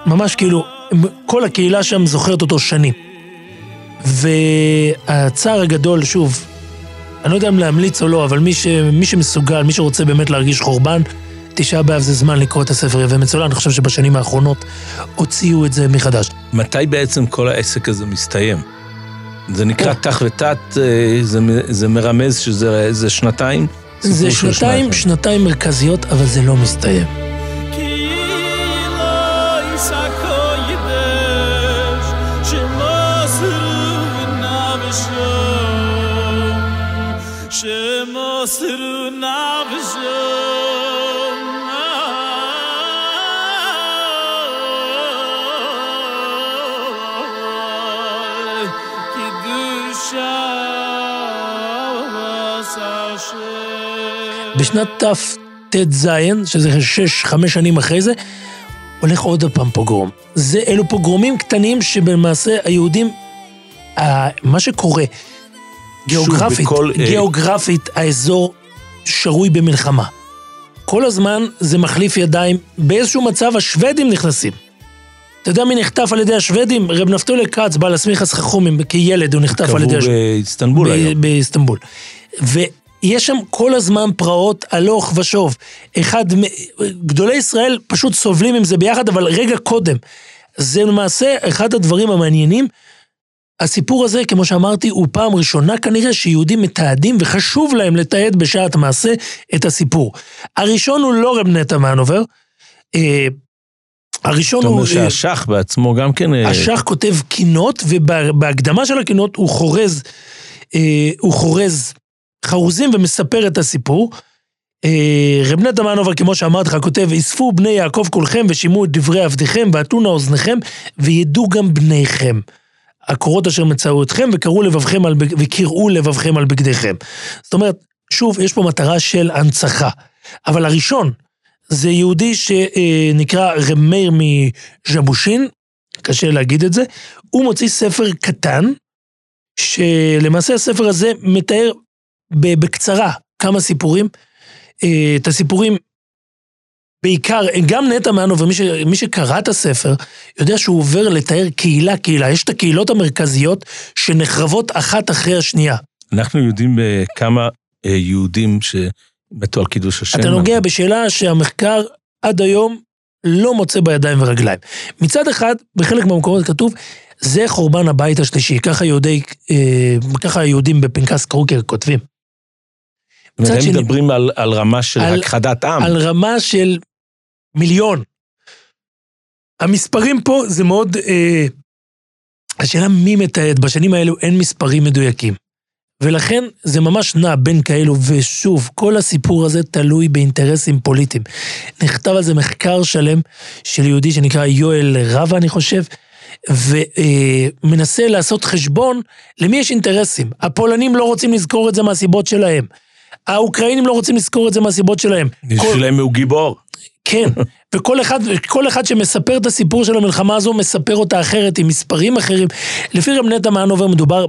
ממש כאילו, כל הקהילה שם זוכרת אותו שנים. והצער הגדול, שוב, אני לא יודע אם להמליץ או לא, אבל מי, ש, מי שמסוגל, מי שרוצה באמת להרגיש חורבן, תשעה באב זה זמן לקרוא את הספר יבא מצולע, אני חושב שבשנים האחרונות הוציאו את זה מחדש. מתי בעצם כל העסק הזה מסתיים? זה נקרא. תח ותת, אה, זה, זה מרמז שזה זה שנתיים? זה שנתיים, שנתיים מרכזיות, אבל זה לא מסתיים. נבשו קידושה ועשה בשנת תט"ז, שזה שש, חמש שנים אחרי זה, הולך עוד פעם פוגרום. זה, אלו פוגרומים קטנים שבמעשה היהודים, ה- מה שקורה, גיאוגרפית, בכל, אה, גיאוגרפית האזור שרוי במלחמה. כל הזמן זה מחליף ידיים, באיזשהו מצב השוודים נכנסים. אתה יודע מי נחטף על ידי השוודים? רב נפתולי כץ, בעל הסמיכס חכומים, כילד הוא נחטף על ידי קבעו השוודים. באיסטנבול ב- היום. באיסטנבול. ויש שם כל הזמן פרעות הלוך ושוב. אחד, גדולי ישראל פשוט סובלים עם זה ביחד, אבל רגע קודם. זה למעשה אחד הדברים המעניינים. הסיפור הזה, כמו שאמרתי, הוא פעם ראשונה כנראה שיהודים מתעדים וחשוב להם לתעד בשעת מעשה את הסיפור. הראשון הוא לא רב נטע מהנובר. אה, הראשון אתה הוא... אומר אה, שהשח בעצמו גם כן... אה, השח כותב קינות, ובהקדמה של הקינות הוא חורז, אה, הוא חורז חרוזים ומספר את הסיפור. רב נתן מנובר, כמו שאמרתי לך, כותב, אספו בני יעקב כולכם ושמעו את דברי עבדיכם ואתונה אוזניכם וידעו גם בניכם. הקורות אשר מצאו אתכם וקראו לבבכם על, וקראו לבבכם על בגדיכם. זאת אומרת, שוב, יש פה מטרה של הנצחה. אבל הראשון, זה יהודי שנקרא רב מאיר מז'בושין, קשה להגיד את זה, הוא מוציא ספר קטן, שלמעשה הספר הזה מתאר בקצרה כמה סיפורים. אה, את הסיפורים, בעיקר, גם נטע מנו ומי ש, שקרא את הספר, יודע שהוא עובר לתאר קהילה-קהילה. יש את הקהילות המרכזיות שנחרבות אחת אחרי השנייה. אנחנו יודעים אה, כמה אה, יהודים שמתו על קידוש השם. אתה נוגע בשאלה שהמחקר עד היום לא מוצא בידיים ורגליים. מצד אחד, בחלק מהמקומות כתוב, זה חורבן הבית השלישי, ככה, יהודי, אה, ככה היהודים בפנקס קרוקר כותבים. מצד הם מדברים על, על רמה של על- הכחדת עם. על רמה של מיליון. המספרים פה זה מאוד... אה, השאלה מי מתעד, בשנים האלו אין מספרים מדויקים. ולכן זה ממש נע בין כאלו, ושוב, כל הסיפור הזה תלוי באינטרסים פוליטיים. נכתב על זה מחקר שלם של יהודי שנקרא יואל רבה, אני חושב, ומנסה לעשות חשבון למי יש אינטרסים. הפולנים לא רוצים לזכור את זה מהסיבות שלהם. האוקראינים לא רוצים לזכור את זה מהסיבות שלהם. כל- בשבילם הוא גיבור. כן, וכל אחד, כל אחד שמספר את הסיפור של המלחמה הזו, מספר אותה אחרת, עם מספרים אחרים. לפי רב נטע מאנובר מדובר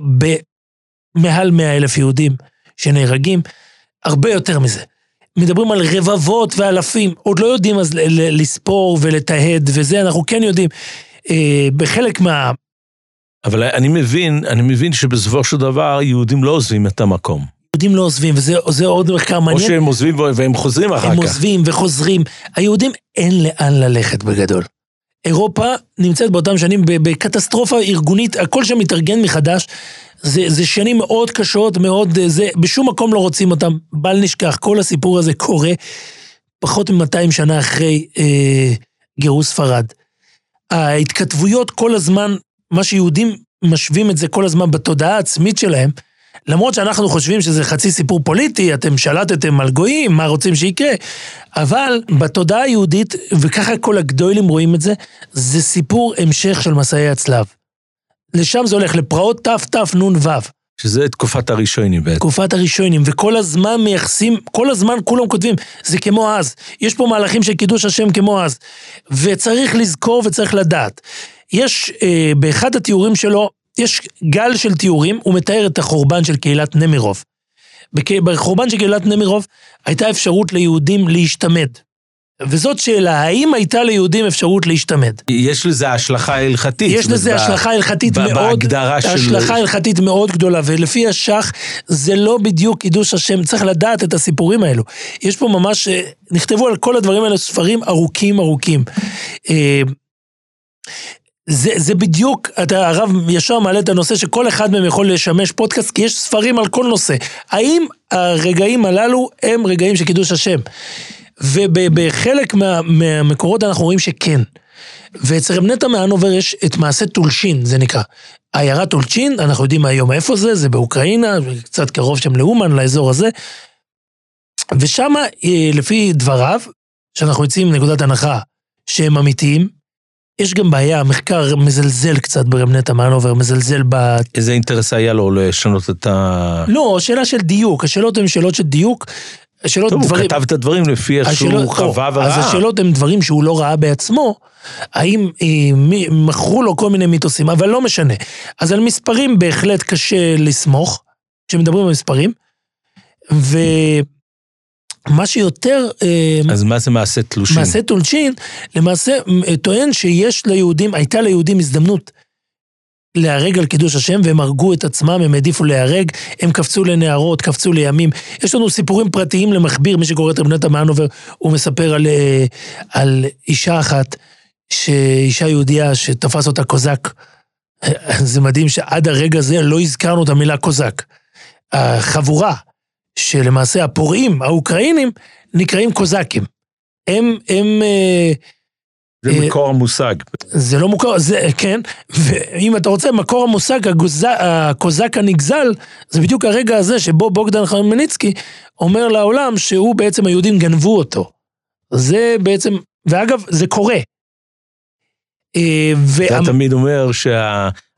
במעל 100 אלף יהודים שנהרגים, הרבה יותר מזה. מדברים על רבבות ואלפים, עוד לא יודעים אז לספור ולתעד וזה, אנחנו כן יודעים. אה, בחלק מה... אבל אני מבין, אני מבין שבסופו של דבר יהודים לא עוזבים את המקום. יהודים לא עוזבים, וזה זה עוד מחקר או מעניין. שהם עוזבים והם חוזרים אחר הם כך. עוזבים וחוזרים. היהודים אין לאן ללכת בגדול. אירופה נמצאת באותם שנים בקטסטרופה ארגונית, הכל שם מתארגן מחדש. זה, זה שנים מאוד קשות, מאוד, אה, זה, בשום מקום לא רוצים אותם, בל נשכח, כל הסיפור הזה קורה פחות מ-200 שנה אחרי אה, גירוש ספרד. ההתכתבויות כל הזמן, מה שיהודים משווים את זה כל הזמן בתודעה העצמית שלהם, למרות שאנחנו חושבים שזה חצי סיפור פוליטי, אתם שלטתם על גויים, מה רוצים שיקרה, אבל בתודעה היהודית, וככה כל הגדולים רואים את זה, זה סיפור המשך של מסעי הצלב. לשם זה הולך, לפרעות תתנ"ו, שזה תקופת הראשונים בעצם. תקופת הראשונים, וכל הזמן מייחסים, כל הזמן כולם כותבים, זה כמו אז. יש פה מהלכים של קידוש השם כמו אז. וצריך לזכור וצריך לדעת. יש, אה, באחד התיאורים שלו, יש גל של תיאורים, הוא מתאר את החורבן של קהילת נמירוב. בחורבן של קהילת נמירוב הייתה אפשרות ליהודים להשתמד. וזאת שאלה, האם הייתה ליהודים אפשרות להשתמד? יש לזה השלכה הלכתית. יש לזה השלכה הלכתית ב- מאוד, בהגדרה של- השלכה הלכתית מאוד גדולה, ולפי השח זה לא בדיוק קידוש השם, צריך לדעת את הסיפורים האלו. יש פה ממש, אה, נכתבו על כל הדברים האלו ספרים ארוכים ארוכים. זה, זה בדיוק, אתה הרב ישר מעלה את הנושא שכל אחד מהם יכול לשמש פודקאסט, כי יש ספרים על כל נושא. האם הרגעים הללו הם רגעים של קידוש השם? ובחלק מה, מהמקורות אנחנו רואים שכן. ואצל רב נטע מהנובר יש את מעשה טולשין, זה נקרא. עיירת טולצ'ין, אנחנו יודעים היום איפה זה, זה באוקראינה, קצת קרוב שם לאומן, לאזור הזה. ושם, אה, לפי דבריו, שאנחנו יוצאים מנקודת הנחה שהם אמיתיים, יש גם בעיה, המחקר מזלזל קצת ברב נטע מהנובר, מזלזל ב... איזה אינטרס היה לו לשנות את ה... לא, שאלה של דיוק, השאלות הן שאלות של דיוק. השאלות טוב, הוא דברים... כתב את הדברים לפי איך שהוא חווה טוב, אז וראה. השאלות הן דברים שהוא לא ראה בעצמו, האם אה, מי- מכרו לו כל מיני מיתוסים, אבל לא משנה. אז על מספרים בהחלט קשה לסמוך, כשמדברים על מספרים, ומה שיותר אה, אז מה זה מעשה תלושים? מעשה טולצ'ין, למעשה אה, טוען שיש ליהודים, הייתה ליהודים הזדמנות להיהרג על קידוש השם, והם הרגו את עצמם, הם העדיפו להיהרג, הם קפצו לנהרות, קפצו לימים. יש לנו סיפורים פרטיים למכביר, מי שקורא את רב נטע מאנובר, הוא מספר על, אה, על אישה אחת, שאישה יהודייה שתפס אותה קוזק. זה מדהים שעד הרגע הזה לא הזכרנו את המילה קוזק. החבורה, שלמעשה הפורעים, האוקראינים, נקראים קוזקים. הם, הם, אה, זה אה, מקור המושג. זה לא מוכר, זה, כן, ואם אתה רוצה, מקור המושג, הגוז... הקוזק הנגזל, זה בדיוק הרגע הזה שבו בוגדן חמלניצקי אומר לעולם שהוא בעצם היהודים גנבו אותו. זה בעצם, ואגב, זה קורה. אה, אתה וה... תמיד אומר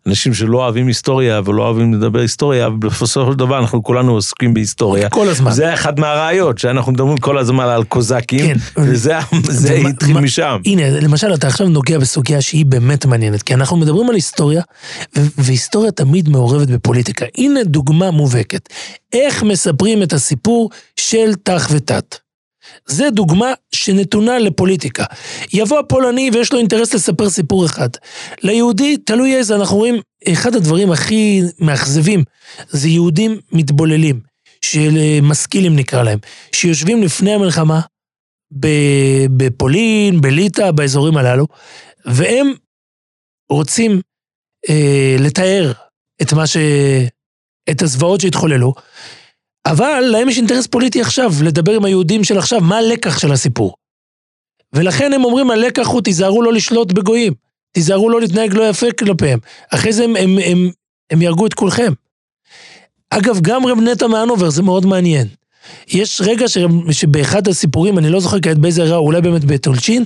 אנשים שלא אוהבים היסטוריה ולא אוהבים לדבר היסטוריה, אבל בסופו של דבר אנחנו כולנו עוסקים בהיסטוריה. כל הזמן. זה אחד מהראיות, שאנחנו מדברים כל הזמן על קוזקים, כן. וזה זה התחיל מה- משם. הנה, למשל, אתה עכשיו נוגע בסוגיה שהיא באמת מעניינת, כי אנחנו מדברים על היסטוריה, והיסטוריה תמיד מעורבת בפוליטיקה. הנה דוגמה מובהקת. איך מספרים את הסיפור של תח ותת. זה דוגמה שנתונה לפוליטיקה. יבוא הפולני ויש לו אינטרס לספר סיפור אחד. ליהודי, תלוי איזה, אנחנו רואים, אחד הדברים הכי מאכזבים זה יהודים מתבוללים, של אה, משכילים נקרא להם, שיושבים לפני המלחמה בפולין, בליטא, באזורים הללו, והם רוצים אה, לתאר את מה ש... את הזוועות שהתחוללו, אבל להם יש אינטרס פוליטי עכשיו, לדבר עם היהודים של עכשיו, מה הלקח של הסיפור. ולכן הם אומרים, הלקח הוא תיזהרו לא לשלוט בגויים, תיזהרו לא להתנהג לא יפה כלפיהם. אחרי זה הם, הם, הם, הם יהרגו את כולכם. אגב, גם רב נטע מהנובר, זה מאוד מעניין. יש רגע שרב, שבאחד הסיפורים, אני לא זוכר כעת באיזה רע, אולי באמת בתולשין,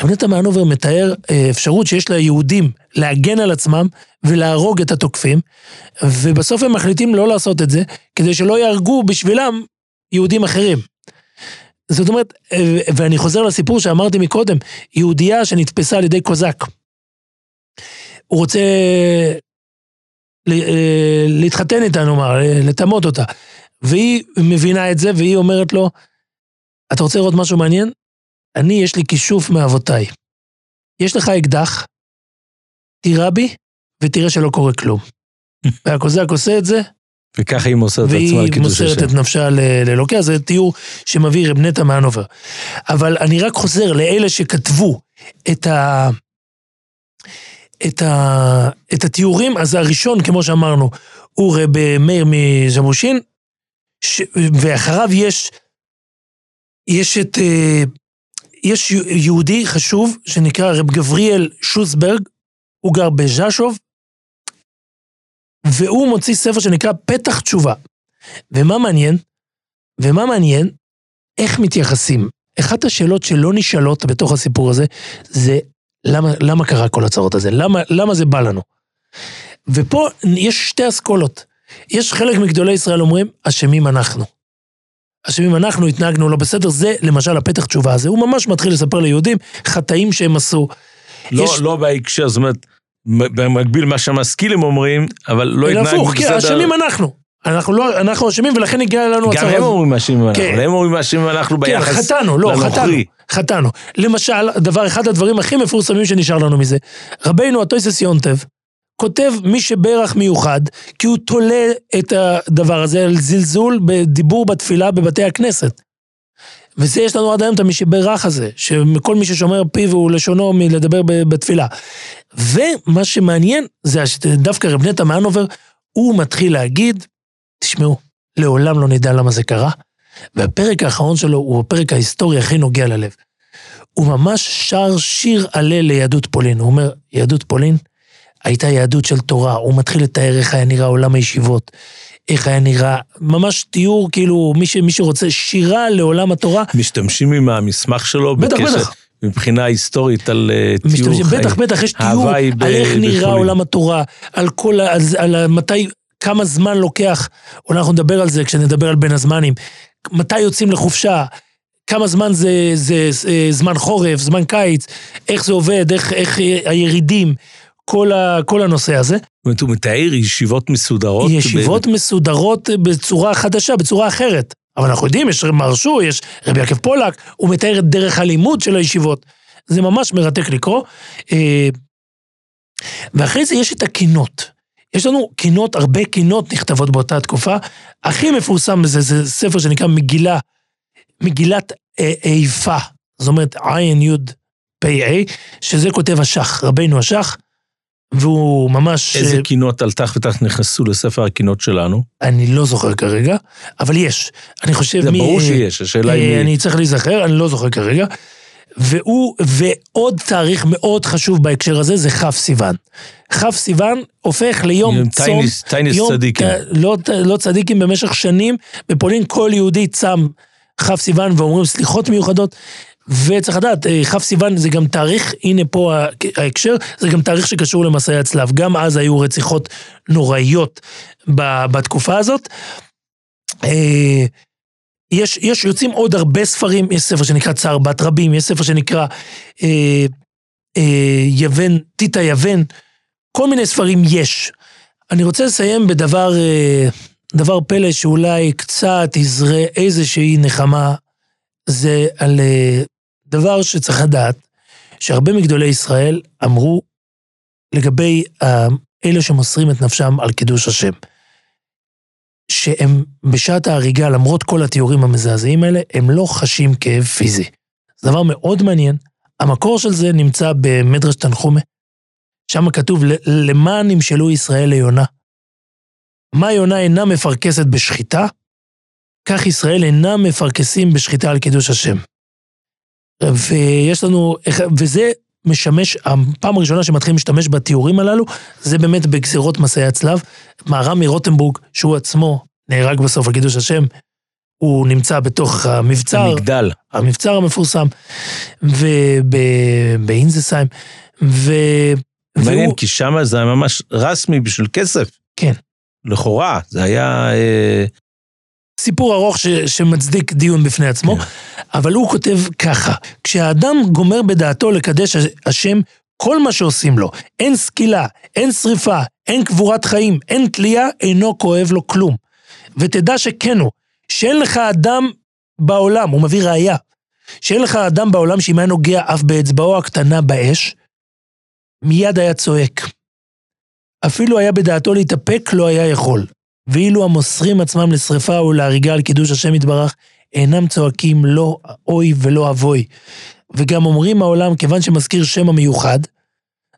רב נטע מהנובר מתאר אה, אפשרות שיש ליהודים להגן על עצמם ולהרוג את התוקפים, ובסוף הם מחליטים לא לעשות את זה, כדי שלא יהרגו בשבילם יהודים אחרים. זאת אומרת, אה, ואני חוזר לסיפור שאמרתי מקודם, יהודייה שנתפסה על ידי קוזק. הוא רוצה אה, להתחתן איתה, נאמר, לטמות אותה. והיא מבינה את זה, והיא אומרת לו, אתה רוצה לראות משהו מעניין? אני, יש לי כישוף מאבותיי. יש לך אקדח, תירה בי, ותראה שלא קורה כלום. והקוזק עושה את זה, וככה היא מוסרת את עצמה והיא לקידוש מוסרת השם. את נפשה לאלוקיה, זה תיאור שמביא רב נטע מהנובר. אבל אני רק חוזר לאלה שכתבו את ה... את, ה... את התיאורים, אז הראשון, כמו שאמרנו, הוא רב מאיר מז'בושין, ש... ואחריו יש, יש את, אה, יש יהודי חשוב שנקרא רב גבריאל שוסברג, הוא גר בז'שוב, והוא מוציא ספר שנקרא פתח תשובה. ומה מעניין? ומה מעניין? איך מתייחסים. אחת השאלות שלא נשאלות בתוך הסיפור הזה, זה למה, למה קרה כל הצרות הזה? למה, למה זה בא לנו? ופה יש שתי אסכולות. יש חלק מגדולי ישראל אומרים, אשמים אנחנו. אשמים אנחנו, התנהגנו לא בסדר, זה למשל הפתח תשובה הזה. הוא ממש מתחיל לספר ליהודים חטאים שהם עשו. לא, יש- לא בהקשר, זאת אומרת, במקביל מה שהמשכילים אומרים, אבל לא התנהגנו הפוך, כי בסדר. אשמים אנחנו. אנחנו לא, אנחנו אשמים ולכן הגיע לנו גם הצרה הם. אומרים מאשימים אנחנו, כן. הם אומרים מאשימים אנחנו כן, ביחס חטאנו, לא, חטאנו, לנוכרי. חטאנו. למשל, דבר, אחד הדברים הכי מפורסמים שנשאר לנו מזה, רבינו הטויסס יונטב, כותב מי שברך מיוחד, כי הוא תולה את הדבר הזה על זלזול בדיבור בתפילה בבתי הכנסת. וזה יש לנו עד היום את המי שברך הזה, שכל מי ששומר פיו ולשונו מלדבר ב- בתפילה. ומה שמעניין זה שדווקא רב נטע מהנובר, הוא מתחיל להגיד, תשמעו, לעולם לא נדע למה זה קרה, והפרק האחרון שלו הוא הפרק ההיסטורי הכי נוגע ללב. הוא ממש שר שיר הלל ליהדות פולין. הוא אומר, יהדות פולין הייתה יהדות של תורה. הוא מתחיל לתאר איך היה נראה עולם הישיבות, איך היה נראה, ממש תיאור, כאילו, מי, ש, מי שרוצה שירה לעולם התורה, משתמשים עם המסמך שלו בטח, בקשר, בטח. מבחינה היסטורית על אה, תיאור חיים. בטח, בטח, יש תיאור ההוואי ב- על איך נראה בפולין. עולם התורה, על כל, על, זה- על ה- מתי, כמה זמן לוקח, אולי אנחנו נדבר על זה כשנדבר על בין הזמנים, מתי יוצאים לחופשה, כמה זמן זה, זה, זה זמן חורף, זמן קיץ, איך זה עובד, איך, איך הירידים, כל, ה, כל הנושא הזה. זאת אומרת, הוא מתאר ישיבות מסודרות. ישיבות מסודרות בצורה חדשה, בצורה אחרת. אבל אנחנו יודעים, יש מרשו, יש רבי יעקב פולק, הוא מתאר את דרך הלימוד של הישיבות. זה ממש מרתק לקרוא. אה, ואחרי זה יש את הקינות. יש לנו קינות, הרבה קינות נכתבות באותה תקופה. הכי מפורסם בזה זה ספר שנקרא מגילה, מגילת איפה. זאת אומרת, עין יוד פ"א, שזה כותב השח, רבנו השח, והוא ממש... איזה אה, קינות על תח ותח נכנסו לספר הקינות שלנו? אני לא זוכר כרגע, אבל יש. אני חושב זה מי... ברור שיש, השאלה היא אה, מי... אני צריך להיזכר, אני לא זוכר כרגע. והוא, ועוד תאריך מאוד חשוב בהקשר הזה זה כ' סיוון. כ' סיוון הופך ליום יום צום. תענית- תענית יום- צדיקים. לא, לא צדיקים במשך שנים, בפולין כל יהודי צם כ' סיוון ואומרים סליחות מיוחדות. וצריך לדעת, אה, כ' סיוון זה גם תאריך, הנה פה ההקשר, זה גם תאריך שקשור למסעי הצלב. גם אז היו רציחות נוראיות בתקופה הזאת. אה, יש, יש, יוצאים עוד הרבה ספרים, יש ספר שנקרא צער בת רבים, יש ספר שנקרא אה, אה, יוון, טיטה יוון, כל מיני ספרים יש. אני רוצה לסיים בדבר אה, דבר פלא שאולי קצת יזרה איזושהי נחמה, זה על אה, דבר שצריך לדעת, שהרבה מגדולי ישראל אמרו לגבי אה, אלה שמוסרים את נפשם על קידוש השם. שהם בשעת ההריגה, למרות כל התיאורים המזעזעים האלה, הם לא חשים כאב פיזי. זה דבר מאוד מעניין. המקור של זה נמצא במדרש תנחומה. שם כתוב, "ל- למען נמשלו ישראל ליונה. מה יונה אינה מפרכסת בשחיטה, כך ישראל אינם מפרכסים בשחיטה על קידוש השם. ויש לנו, וזה משמש, הפעם הראשונה שמתחילים להשתמש בתיאורים הללו, זה באמת בגזירות מסעי הצלב. מהר"ם מרוטנבורג, שהוא עצמו נהרג בסוף על קידוש השם, הוא נמצא בתוך המבצר. המגדל. המבצר המפורסם, ובאינזסהיים, ו... מעניין, והוא- כי שם זה היה ממש רסמי בשביל כסף. כן. לכאורה, זה היה... סיפור ארוך ש, שמצדיק דיון בפני עצמו, כן. אבל הוא כותב ככה, כשהאדם גומר בדעתו לקדש השם, כל מה שעושים לו, אין סקילה, אין שריפה, אין קבורת חיים, אין תלייה, אינו כואב לו כלום. ותדע שכן הוא, שאין לך אדם בעולם, הוא מביא ראייה, שאין לך אדם בעולם שאם היה נוגע אף באצבעו הקטנה באש, מיד היה צועק. אפילו היה בדעתו להתאפק, לא היה יכול. ואילו המוסרים עצמם לשרפה או להריגה על קידוש השם יתברך, אינם צועקים לא אוי ולא אבוי. וגם אומרים העולם, כיוון שמזכיר שם המיוחד,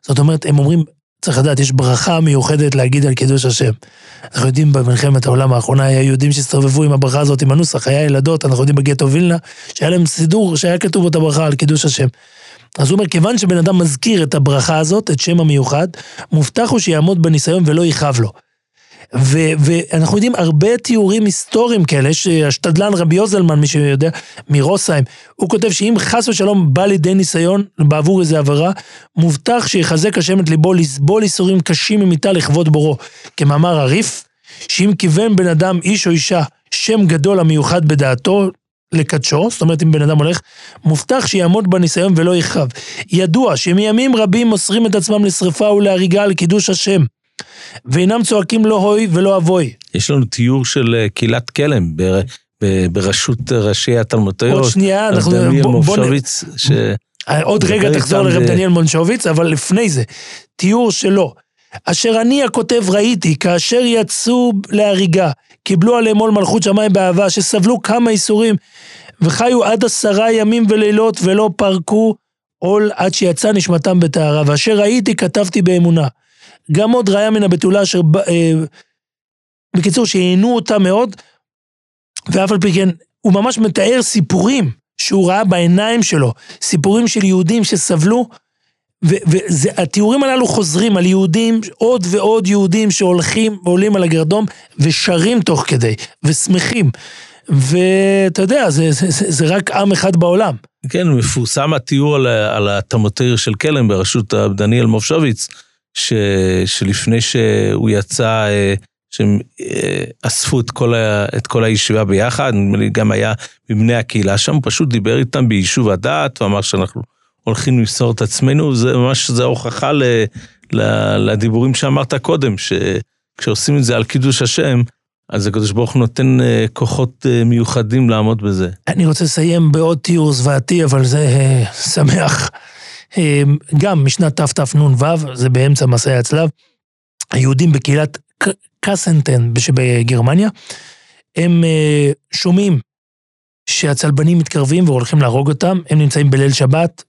זאת אומרת, הם אומרים, צריך לדעת, יש ברכה מיוחדת להגיד על קידוש השם. אנחנו יודעים במלחמת העולם האחרונה, היה יהודים שהסתובבו עם הברכה הזאת, עם הנוסח, היה ילדות, אנחנו יודעים בגטו וילנה, שהיה להם סידור, שהיה כתוב את הברכה על קידוש השם. אז הוא אומר, כיוון שבן אדם מזכיר את הברכה הזאת, את שם המיוחד, מובטח הוא שיעמוד בניסיון ולא יכאב לו. ו- ואנחנו יודעים הרבה תיאורים היסטוריים כאלה, יש השתדלן רבי יוזלמן, מי שיודע, מרוסהיים, הוא כותב שאם חס ושלום בא לידי ניסיון בעבור איזו עבירה, מובטח שיחזק השם את ליבו לסבול ייסורים קשים ממיתה לכבוד בורו. כמאמר הריף, שאם כיוון בן אדם, איש או אישה, שם גדול המיוחד בדעתו, לקדשו, זאת אומרת אם בן אדם הולך, מובטח שיעמוד בניסיון ולא יכאב. ידוע שמימים רבים מוסרים את עצמם לשרפה ולהריגה על קידוש השם. ואינם צועקים לא הוי ולא אבוי. יש לנו תיאור של אה, קהילת כלם בר- בראשות ראשי התלמודיות. עוד שנייה, אנחנו... דניאל מופשוביץ, ש... עוד רגע דבר תחזור לרב דניאל מונשוביץ, אבל לפני זה, תיאור שלו. אשר אני הכותב ראיתי, כאשר יצאו להריגה, קיבלו עליהם עול מלכות שמיים באהבה, שסבלו כמה איסורים, וחיו עד עשרה ימים ולילות, ולא פרקו עול עד שיצא נשמתם בטהרה. ואשר ראיתי, כתבתי באמונה. גם עוד ראיה מן הבתולה אשר... אה, בקיצור, שעיינו אותה מאוד, ואף על פי כן, הוא ממש מתאר סיפורים שהוא ראה בעיניים שלו, סיפורים של יהודים שסבלו, והתיאורים הללו חוזרים על יהודים, עוד ועוד יהודים שהולכים ועולים על הגרדום ושרים תוך כדי, ושמחים. ואתה יודע, זה, זה, זה, זה רק עם אחד בעולם. כן, מפורסם התיאור על, על התלמודתיר של כלם בראשות דניאל מופשוביץ, ש, שלפני שהוא יצא, אה, שהם אה, אספו את כל, ה, את כל הישיבה ביחד, נדמה לי גם היה מבני הקהילה שם, הוא פשוט דיבר איתם ביישוב הדעת, ואמר שאנחנו הולכים למסור את עצמנו, זה ממש, זה הוכחה ל, ל, לדיבורים שאמרת קודם, שכשעושים את זה על קידוש השם, אז הקדוש ברוך הוא נותן אה, כוחות מיוחדים לעמוד בזה. אני רוצה לסיים בעוד תיאור זוועתי, אבל זה שמח. אה, גם משנת תתנ"ו, זה באמצע מסעי הצלב, היהודים בקהילת קסנטן שבגרמניה, הם אה, שומעים שהצלבנים מתקרבים והולכים להרוג אותם, הם נמצאים בליל שבת,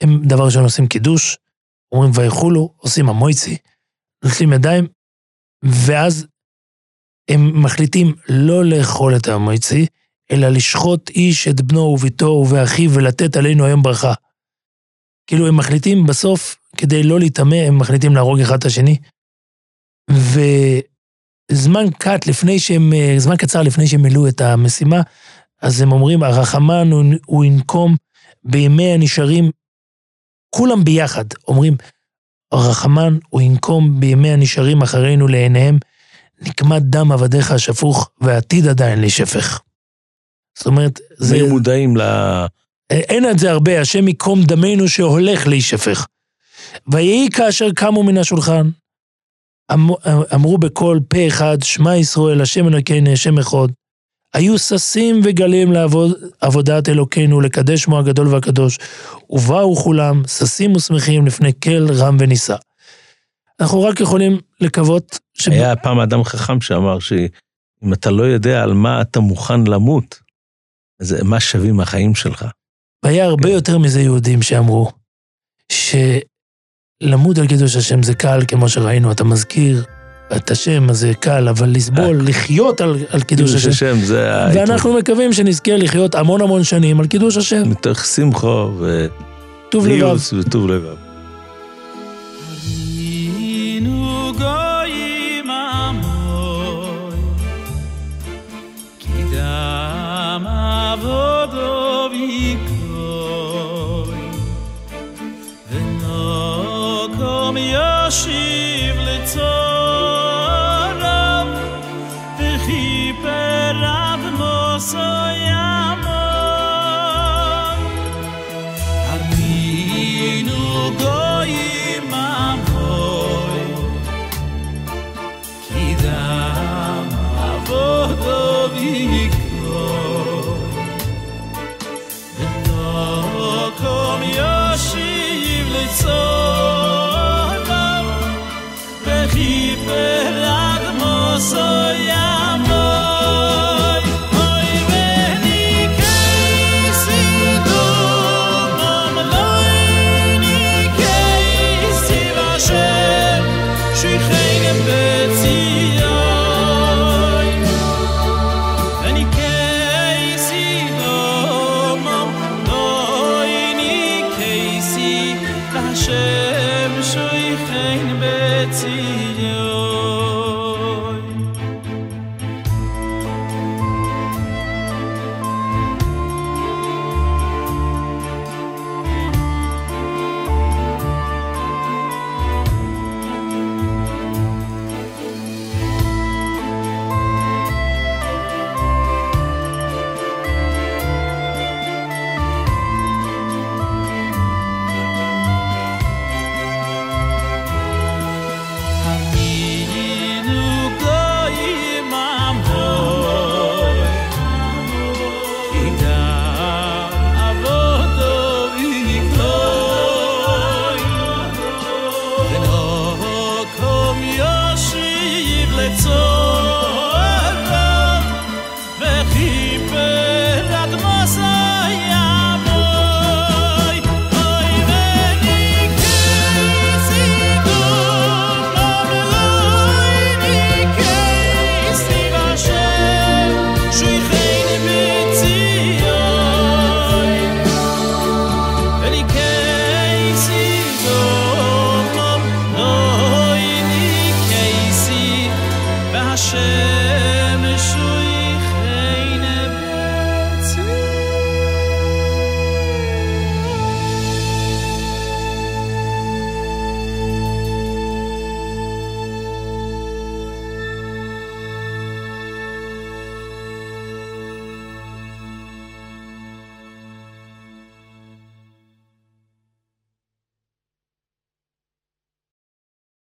הם דבר ראשון עושים קידוש, אומרים ויחולו, עושים המויצי, נוטלים ידיים, ואז הם מחליטים לא לאכול את המויצי, אלא לשחוט איש את בנו וביתו ובאחיו ולתת עלינו היום ברכה. כאילו הם מחליטים בסוף, כדי לא להיטמא, הם מחליטים להרוג אחד את השני. וזמן קט לפני שהם, אה, זמן קצר לפני שהם מילאו את המשימה, אז הם אומרים, הרחמן הוא, הוא ינקום בימי הנשארים, כולם ביחד אומרים, רחמן הוא ינקום בימי הנשארים אחרינו לעיניהם, נקמת דם עבדיך השפוך, ועתיד עדיין להישפך. זאת אומרת, זה... זה... מודעים ל... אין את זה הרבה, השם ייקום דמנו שהולך להישפך. ויהי כאשר קמו מן השולחן, אמ- אמרו בקול פה אחד, שמע ישראל, השם אלוקינו, השם אחד. היו ששים וגלים לעבוד עבודת אלוקינו, לקדש שמו הגדול והקדוש, ובאו כולם, ששים ושמחים לפני כל רם ונישא. אנחנו רק יכולים לקוות ש... היה פעם אדם חכם שאמר שאם אתה לא יודע על מה אתה מוכן למות, אז מה שווים החיים שלך? והיה הרבה כן. יותר מזה יהודים שאמרו שלמות על קידוש השם זה קל, כמו שראינו, אתה מזכיר את השם, אז זה קל, אבל לסבול, לחיות על, על קידוש קידוש השם. השם זה... ה- ואנחנו מקווים שנזכה לחיות המון המון שנים על קידוש השם. מתוך שמחו טוב לבב. וניוס וטוב לבב. היינו יו שיוב